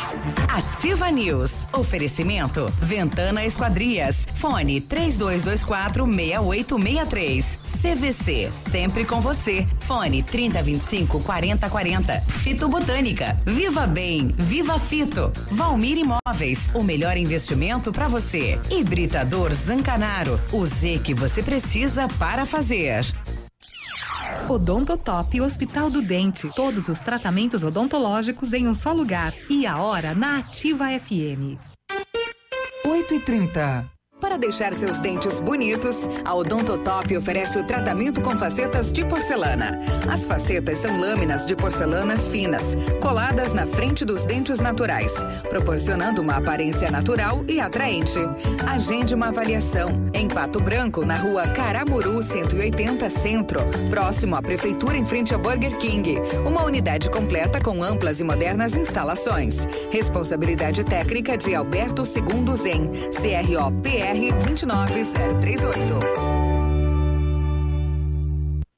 Ativa News. Oferecimento. Ventana Esquadrias. Fone 3224 6863. CVC. Sempre com você. Fone 3025 4040. Fito Botânica. Viva Bem. Viva Fito. Valmir Imóveis. O melhor investimento para você. Hibridador Zancanaro. O Z que você precisa para fazer. Odontotop Hospital do Dente. Todos os tratamentos odontológicos em um só lugar. E a hora na Ativa FM. 8 e 30 para deixar seus dentes bonitos, a Odontotop oferece o tratamento com facetas de porcelana. As facetas são lâminas de porcelana finas, coladas na frente dos dentes naturais, proporcionando uma aparência natural e atraente. Agende uma avaliação em Pato Branco, na rua Caramuru 180 Centro, próximo à Prefeitura em frente ao Burger King. Uma unidade completa com amplas e modernas instalações. Responsabilidade técnica de Alberto Segundo Zen, CROPR BR 29038.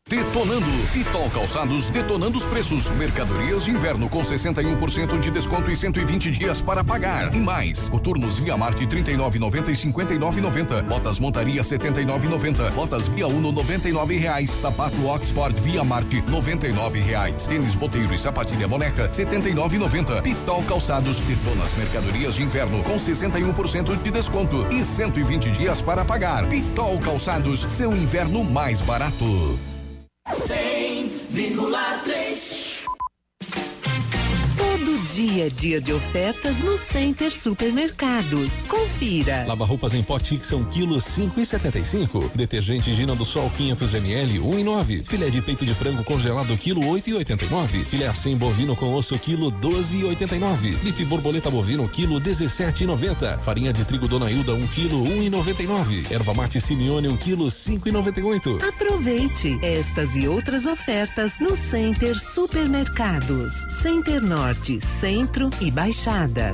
Detonando. Pitol Calçados detonando os preços. Mercadorias de inverno com 61% de desconto e 120 dias para pagar. E mais. Coturnos Via Marte 39,90 e 59,90. Botas Montaria 79,90. Botas Via Uno 99 reais. Sapato Oxford Via Marte 99 reais. Tênis Boteiro e sapatilha boneca 79,90. Pitol Calçados detona as mercadorias de inverno com 61% de desconto e 120 dias para pagar. Pitol Calçados, seu inverno mais barato. 100,3 Todo dia é dia de ofertas no Center Supermercados. Confira. Lava roupas em pó Tixon, quilo cinco e setenta e cinco. Detergente Gina do Sol 500 ml, um e nove. Filé de peito de frango congelado, quilo oito e oitenta e nove. Filé assim bovino com osso, quilo doze e oitenta e nove. Bife borboleta bovino, quilo dezessete e noventa. Farinha de trigo Dona Hilda, um quilo um e noventa e nove. Erva mate Simeone, um quilo cinco e noventa e oito. Aproveite estas e outras ofertas no Center Supermercados. Center Norte, Centro e Baixada.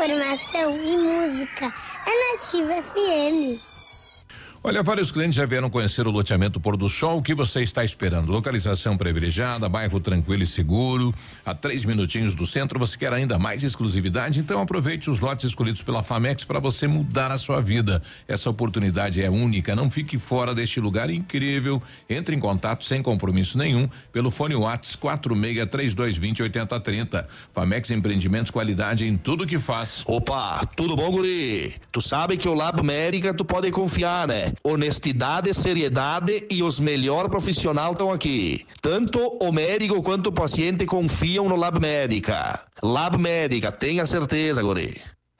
Informação e música é Nativa FM. Olha, vários clientes já vieram conhecer o loteamento Pôr do Sol. O que você está esperando? Localização privilegiada, bairro tranquilo e seguro, a três minutinhos do centro. Você quer ainda mais exclusividade? Então aproveite os lotes escolhidos pela Famex para você mudar a sua vida. Essa oportunidade é única. Não fique fora deste lugar incrível. Entre em contato sem compromisso nenhum pelo fone Whats 463220 8030. Famex Empreendimentos, qualidade em tudo que faz. Opa, tudo bom, guri? Tu sabe que o Lab Médica tu pode confiar, né? Honestidade, seriedade e os melhores profissionais estão aqui. Tanto o médico quanto o paciente confiam no Lab Médica. Lab Médica, tenha certeza, guri.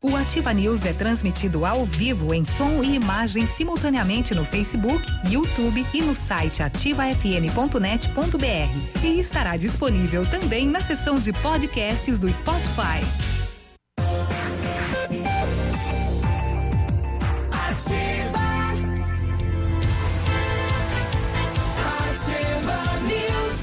O Ativa News é transmitido ao vivo em som e imagem simultaneamente no Facebook, YouTube e no site ativafm.net.br. E estará disponível também na seção de podcasts do Spotify. Ativa, Ativa News.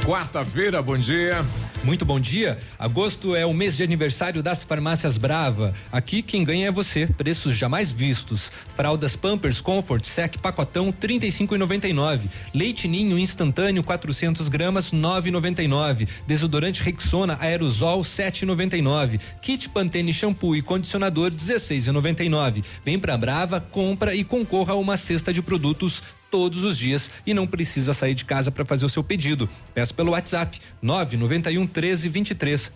8h34, quarta-feira, bom dia. Muito bom dia. Agosto é o mês de aniversário das farmácias Brava. Aqui quem ganha é você. Preços jamais vistos. Fraldas Pampers Comfort Sec pacotão 35,99. Leite Ninho instantâneo 400 gramas 9,99. Desodorante Rexona aerosol 7,99. Kit Pantene shampoo e condicionador 16,99. Vem pra Brava, compra e concorra a uma cesta de produtos todos os dias e não precisa sair de casa para fazer o seu pedido. Peça pelo WhatsApp 991 13 23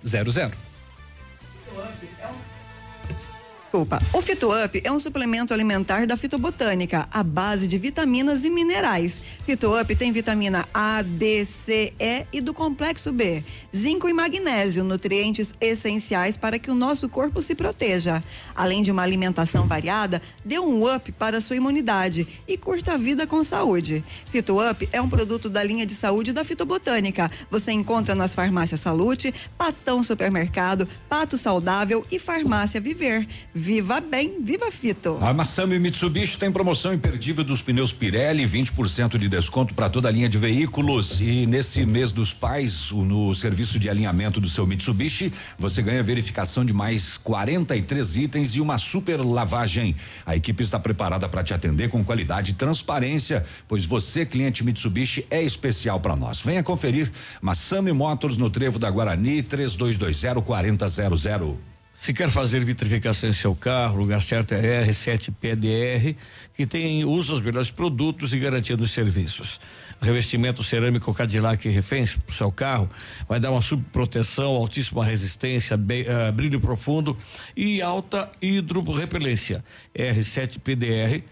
00. Desculpa. O FitoUp é um suplemento alimentar da fitobotânica, à base de vitaminas e minerais. FitoUp tem vitamina A, D, C, E e do complexo B, zinco e magnésio, nutrientes essenciais para que o nosso corpo se proteja. Além de uma alimentação variada, dê um up para a sua imunidade e curta a vida com saúde. FitoUp é um produto da linha de saúde da fitobotânica. Você encontra nas farmácias Salute, Patão Supermercado, Pato Saudável e Farmácia Viver. Viva bem, viva Fito. A Massami Mitsubishi tem promoção imperdível dos pneus Pirelli, 20% de desconto para toda a linha de veículos. E nesse mês dos pais, no serviço de alinhamento do seu Mitsubishi, você ganha verificação de mais 43 itens e uma super lavagem. A equipe está preparada para te atender com qualidade e transparência, pois você, cliente Mitsubishi, é especial para nós. Venha conferir Massami Motors no Trevo da Guarani, 3220 4000. Se quer fazer vitrificação em seu carro, o lugar certo é R7 PDR, que tem usa os melhores produtos e garantia dos serviços. Revestimento cerâmico Cadillac Refens para o seu carro vai dar uma subproteção, altíssima resistência, uh, brilho profundo e alta hidrorrepelência. R7 PDR,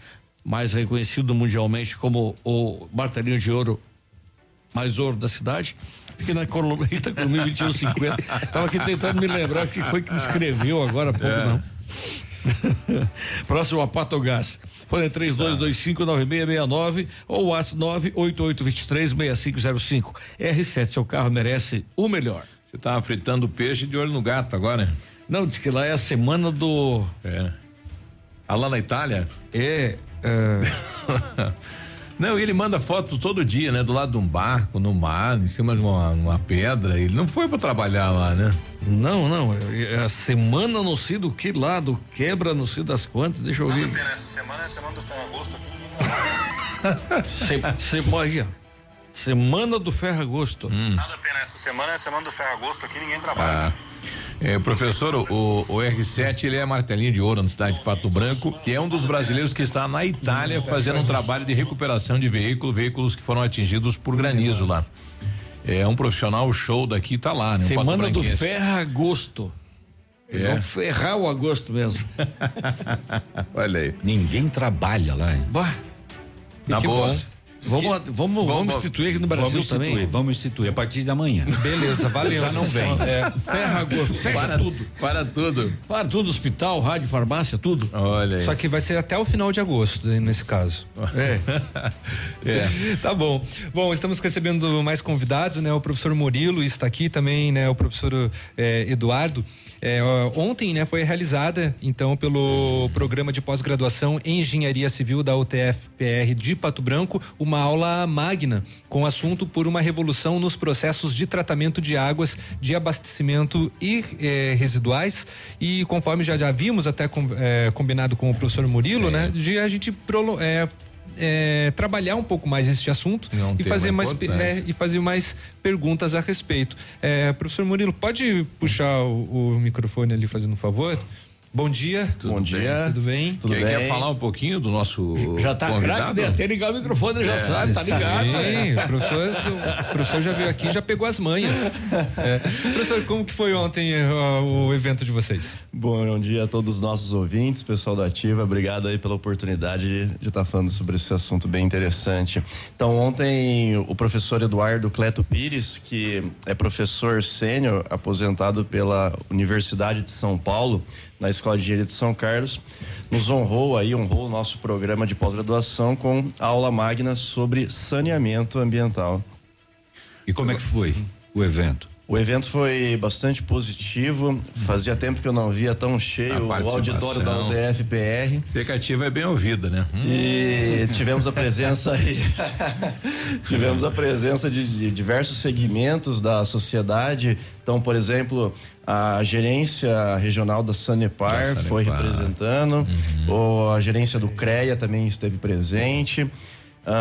mais reconhecido mundialmente como o martelinho de ouro mais ouro da cidade Fiquei na Rita comigo 2150. Tava aqui tentando me lembrar o que foi que escreveu agora há pouco, é. não. Próximo a Patogás. Fone 32259669 ou WhatsApp 988236505. R7, seu carro merece o melhor. Você tava fritando peixe de olho no gato agora? Não, diz que lá é a semana do. É. Ah, lá na Itália? É. é... Não, ele manda fotos todo dia, né? Do lado de um barco, no mar, em cima de uma, uma pedra. Ele não foi para trabalhar lá, né? Não, não. É, é a semana não sei do que lado, quebra não sei das quantas, deixa eu ver. Essa semana é a semana do Ferragosto aqui. Semana, semana do Ferragosto. Hum. Nada pena, essa semana é a semana do Ferragosto aqui, ninguém trabalha. Ah. É, professor, o, o, R7 ele é martelinho de ouro na cidade de Pato Branco e é um dos brasileiros que está na Itália fazendo um trabalho de recuperação de veículos, veículos que foram atingidos por granizo lá. É um profissional show daqui está lá, né? Semana do Ferragosto. É. Vão ferrar o agosto mesmo. Olha aí. Ninguém trabalha lá, hein? Bah. Na boa. Vamos, vamos, vamos, vamos instituir aqui no Brasil vamos também? Vamos instituir a partir de amanhã. Beleza, valeu. Já não vem. É, ferra agosto, fecha para, tudo. Para tudo. Para tudo, hospital, rádio, farmácia, tudo. Olha aí. Só que vai ser até o final de agosto, nesse caso. É. é. Tá bom. Bom, estamos recebendo mais convidados, né? O professor Murilo está aqui também, né? O professor eh, Eduardo. É, ontem, né, foi realizada, então, pelo programa de pós-graduação em Engenharia Civil da UTF-PR de Pato Branco, uma aula magna com assunto por uma revolução nos processos de tratamento de águas de abastecimento e eh, residuais. E conforme já, já vimos até com, eh, combinado com o professor Murilo, né, de a gente prolo, eh, é, trabalhar um pouco mais esse assunto e fazer mais é, e fazer mais perguntas a respeito. É, professor Murilo, pode puxar o, o microfone ali, fazendo um favor? Bom dia. Tudo Bom dia. Tudo bem? Tudo Quem bem? quer falar um pouquinho do nosso Já tá craque, né? Até ligar o microfone, já é, sabe, tá ligado. Sim, né? o professor, o professor já veio aqui, já pegou as manhas. É. Professor, como que foi ontem uh, o evento de vocês? Bom dia a todos os nossos ouvintes, pessoal da Ativa, obrigado aí pela oportunidade de estar tá falando sobre esse assunto bem interessante. Então, ontem o professor Eduardo Cleto Pires, que é professor sênior aposentado pela Universidade de São Paulo, na Escola de Engenharia de São Carlos, nos honrou aí, honrou o nosso programa de pós-graduação com a aula magna sobre saneamento ambiental. E como é que foi o evento? O evento foi bastante positivo. Fazia tempo que eu não via tão cheio o auditório da UTF-PR. Expectativa é bem ouvida, né? E tivemos a presença aí. tivemos a presença de, de diversos segmentos da sociedade. Então, por exemplo, a gerência regional da Sanepar, Sanepar. foi representando, uhum. ou a gerência do CREA também esteve presente. Uh,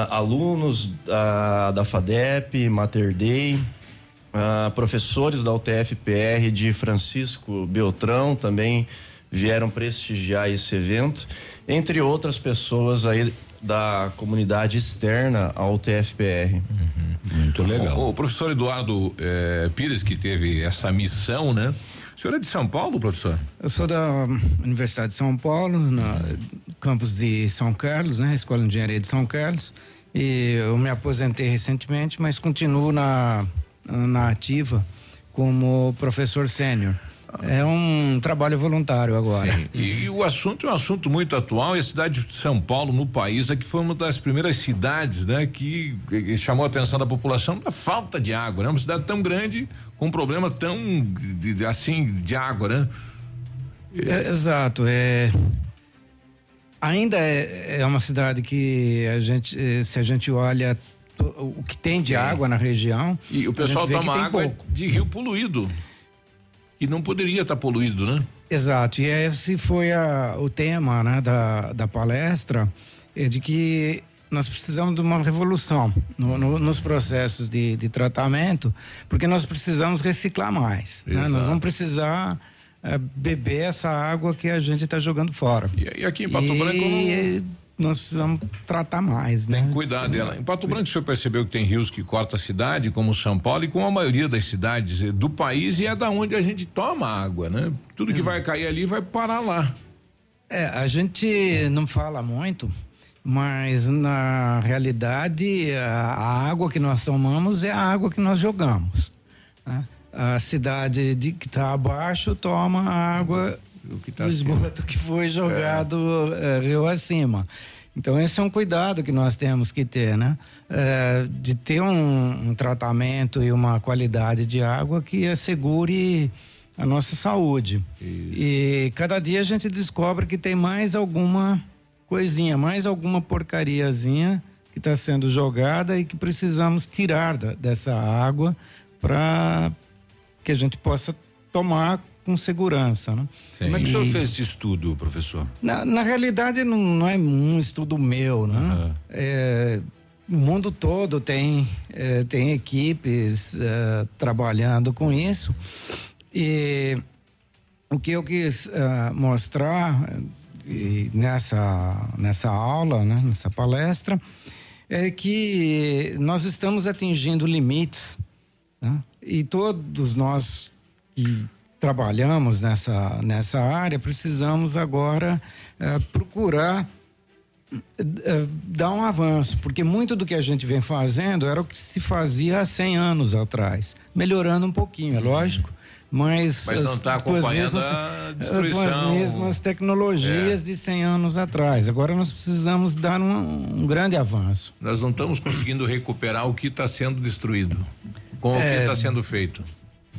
alunos uh, da FADEP, Mater Dei, Uh, professores da UTF-PR de Francisco Beltrão também vieram prestigiar esse evento, entre outras pessoas aí da comunidade externa ao UTF-PR. Uhum. Muito legal. O, o professor Eduardo eh, Pires, que teve essa missão, né? O senhor é de São Paulo, professor? Eu sou da Universidade de São Paulo, no campus de São Carlos, né? Escola de Engenharia de São Carlos. E eu me aposentei recentemente, mas continuo na na ativa como professor sênior. É um trabalho voluntário agora. Sim. E, e, o assunto é um assunto muito atual. E a cidade de São Paulo, no país, aqui foi uma das primeiras cidades, né, que, que chamou a atenção da população da falta de água, né? Uma cidade tão grande com um problema tão de, assim de água, né? É, exato. É ainda é, é uma cidade que a gente, eh, se a gente olha o que tem de água na região. E o pessoal toma água pouco. de rio poluído. E não poderia estar tá poluído, né? Exato. E esse foi a, o tema né, da, da palestra, é de que nós precisamos de uma revolução no, no, nos processos de, de, tratamento, porque nós precisamos reciclar mais. Né? Nós vamos precisar é, beber essa água que a gente está jogando fora. E, e, aqui em Pato e, Branco. Não nós precisamos tratar mais, né? Tem que cuidar dela. Em Pato Branco, o senhor percebeu que tem rios que cortam a cidade, como São Paulo, e com a maioria das cidades eh, do país, e é da onde a gente toma água, né? Tudo que vai cair ali vai parar lá. É, a gente não fala muito, mas na realidade a, água que nós tomamos é a água que nós jogamos. Né? A cidade de, que está abaixo toma água o que tá do esgoto que foi jogado é. É, rio acima. Então esse é um cuidado que nós temos que ter, né? É, de ter um, um, tratamento e uma qualidade de água que assegure a nossa saúde. Isso. E cada dia a gente descobre que tem mais alguma coisinha, mais alguma porcariazinha que está sendo jogada e que precisamos tirar da, dessa água para que a gente possa tomar com segurança. Né? Como é que o senhor fez esse estudo, professor? Na, na realidade, não, não, é um estudo meu. Né? Uhum. É, o mundo todo tem, é, tem equipes é, trabalhando com isso. E o que eu quis é, mostrar nessa, nessa aula, né, nessa palestra, é que nós estamos atingindo limites. Né? E todos nós que trabalhamos nessa, nessa área, precisamos agora eh, procurar eh, dar um avanço, porque muito do que a gente vem fazendo era o que se fazia há 100 anos atrás, melhorando um pouquinho, é lógico, mas, mas não está acompanhando mesmas, a destruição. Com as mesmas tecnologias é. de 100 anos atrás. Agora nós precisamos dar um, um grande avanço. Nós não estamos conseguindo recuperar o que está sendo destruído com é, o que está sendo feito.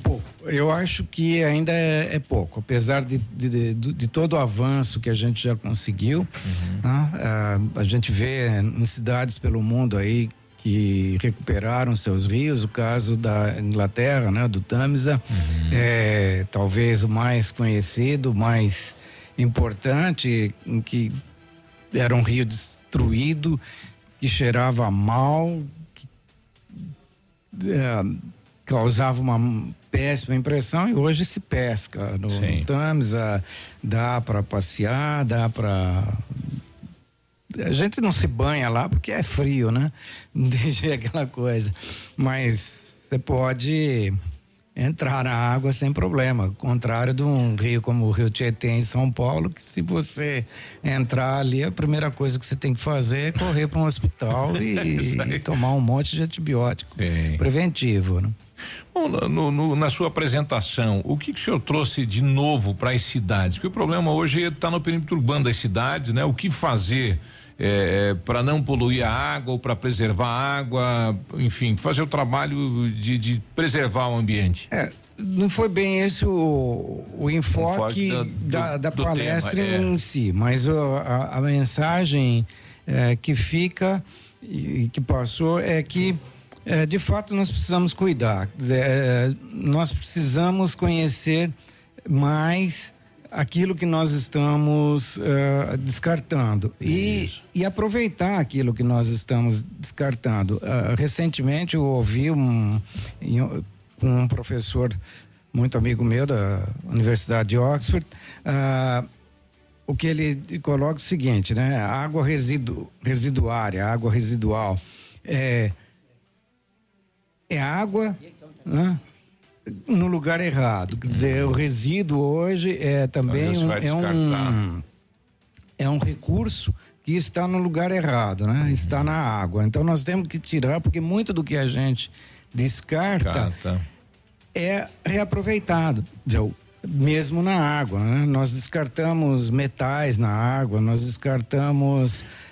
Pouco. Eu acho que ainda é, é pouco, apesar de, de, de, de, todo o avanço que a gente já conseguiu. Uhum. Né? A, a gente vê em cidades pelo mundo aí que recuperaram seus rios, o caso da Inglaterra, né, do Tamisa, uhum. é talvez o mais conhecido, mais importante, em que era um rio destruído, que cheirava mal, que é, causava uma péssima impressão e hoje se pesca no Sim. Tamisa, dá para passear, dá para a gente não se banha lá porque é frio, né? Não deixa aquela coisa. Mas você pode entrar na água sem problema. Contrário de um rio como o Rio Tietê em São Paulo, que se você entrar ali, a primeira coisa que você tem que fazer é correr para um hospital e, e, tomar um monte de antibiótico Sim. preventivo. Né? Bom, no, no, na sua apresentação, o que, que o senhor trouxe de novo para as cidades? Porque o problema hoje está no perímetro urbano das cidades, né? O que fazer é, é, para não poluir a água ou para preservar a água, enfim, fazer o trabalho de, de preservar o ambiente. É, não foi bem esse o, o enfoque, da, da, da palestra tema, é. em si, mas a, a, mensagem é, que fica e que passou é que é, de fato nós precisamos cuidar, é, nós precisamos conhecer mais aquilo que nós estamos uh, descartando e, e aproveitar aquilo que nós estamos descartando. Uh, recentemente eu ouvi um, um professor muito amigo meu da Universidade de Oxford, uh, o que ele coloca é o seguinte, né? A água residu, residuária, água residual é, é água né? no lugar errado. Quer dizer, o resíduo hoje é também um, é um é um recurso que está no lugar errado, né? Está na água. Então nós temos que tirar porque muito do que a gente descarta é reaproveitado, mesmo na água. Né? Nós descartamos metais na água, nós descartamos